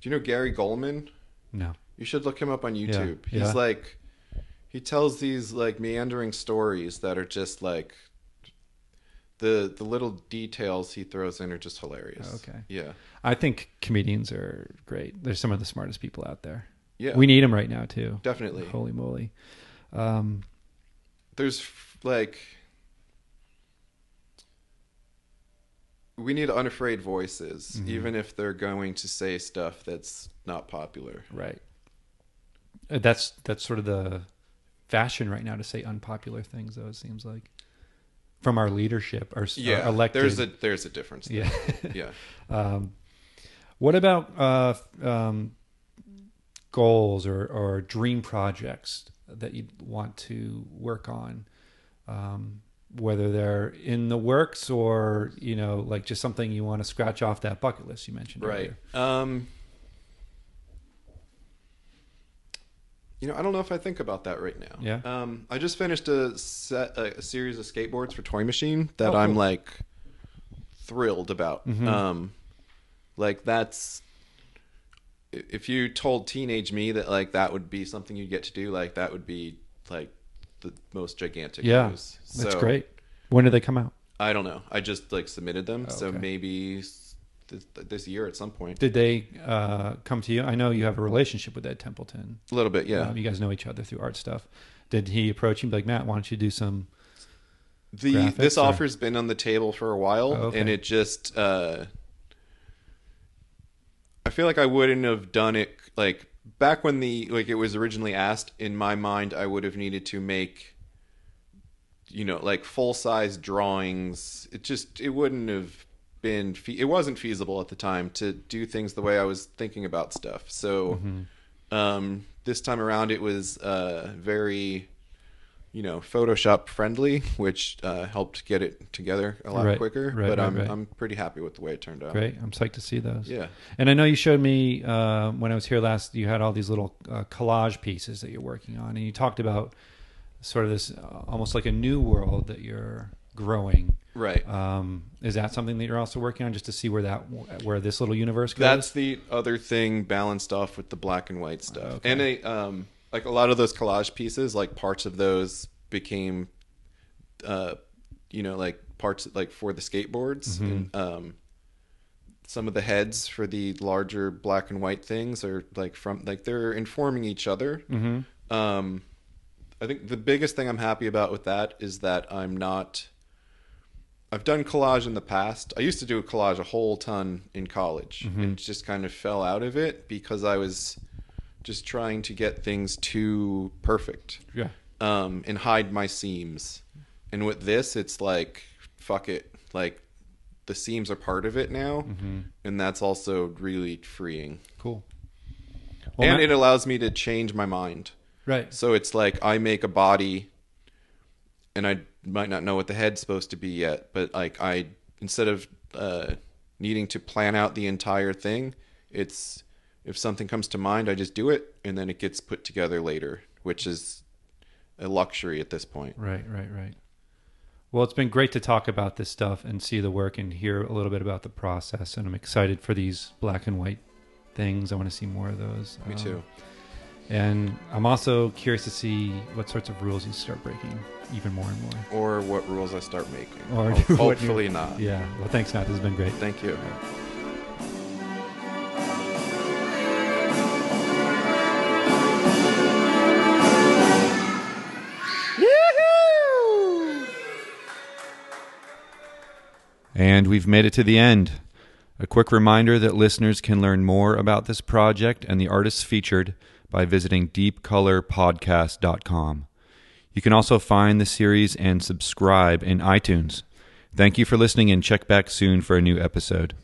do you know Gary Gulman? No. You should look him up on YouTube. yeah. He's like he tells these like meandering stories that are just like the the little details he throws in are just hilarious. Okay. Yeah. I think comedians are great. They're some of the smartest people out there. Yeah. We need them right now too. definitely. Holy moly. Um, There's like we need unafraid voices Mm-hmm. even if they're going to say stuff that's not popular. right. Uh, That's that's sort of the fashion right now to say unpopular things. Though it seems like from our leadership, our, Yeah. our elected. There's a there's a difference. there. yeah. Yeah. Um, what about uh, um, goals or, or dream projects that you want to work on? Um, whether they're in the works or you know, like just something you want to scratch off that bucket list you mentioned. Right. earlier. Um You know, I don't know if I think about that right now. Yeah. Um, I just finished a set, a, a series of skateboards for Toy Machine that Oh, I'm cool. like thrilled about. Mhm. Um, like that's if you told teenage me that like that would be something you'd get to do, like that would be like the most gigantic Yeah, news. That's great. When do they come out? I don't know. I just like submitted them, Oh, so okay. maybe this, this year at some point. Did they uh, come to you? I know you have a relationship with Ed Templeton. A little bit, yeah. Um, you guys know each other through art stuff. Did he approach you and be like, Matt, why don't you do some? The this or- offer's been on the table for a while, Oh, okay. and it just uh, I feel like I wouldn't have done it like back when the like it was originally asked. In my mind, I would have needed to make you know like full size drawings. It just it wouldn't have been fe- it wasn't feasible at the time to do things the way I was thinking about stuff. So Mm-hmm. um, this time around, it was uh, very you know Photoshop friendly, which uh, helped get it together a lot Right, quicker. right, but right, I'm. I'm pretty happy with the way it turned out. Great. I'm psyched to see those. Yeah. And I know you showed me uh, when I was here last. You had all these little uh, collage pieces that you're working on, and you talked about sort of this uh, almost like a new world that you're growing. Right. Um, is that something that you're also working on, just to see where that where this little universe goes? That's the other thing balanced off with the black and white stuff, okay. and a um, like a lot of those collage pieces, like parts of those became, uh, you know, like parts like for the skateboards, mm-hmm. and um, some of the heads for the larger black and white things are like from like they're informing each other. Mm-hmm. Um, I think the biggest thing I'm happy about with that is that I'm not I've done collage in the past. I used to do a collage a whole ton in college mm-hmm. and just kind of fell out of it because I was just trying to get things too perfect. Yeah. Um, and hide my seams. And with this, it's like, fuck it. Like, the seams are part of it now. Mm-hmm. And that's also really freeing. Cool. Well, and my- it allows me to change my mind. Right. So it's like I make a body and I might not know what the head's supposed to be yet, but like I instead of uh, needing to plan out the entire thing, it's if something comes to mind, I just do it, and then it gets put together later, which is a luxury at this point. Right, right, right. Well, it's been great to talk about this stuff and see the work and hear a little bit about the process. And I'm excited for these black and white things. I want to see more of those. Me um, too. And I'm also curious to see what sorts of rules you start breaking even more and more. Or what rules I start making. Or hopefully not. Yeah. Well, thanks, Matt. This has been great. Thank you. And we've made it to the end. A quick reminder that listeners can learn more about this project and the artists featured by visiting deepcolorpodcast.com. You can also find the series and subscribe in iTunes. Thank you for listening and check back soon for a new episode.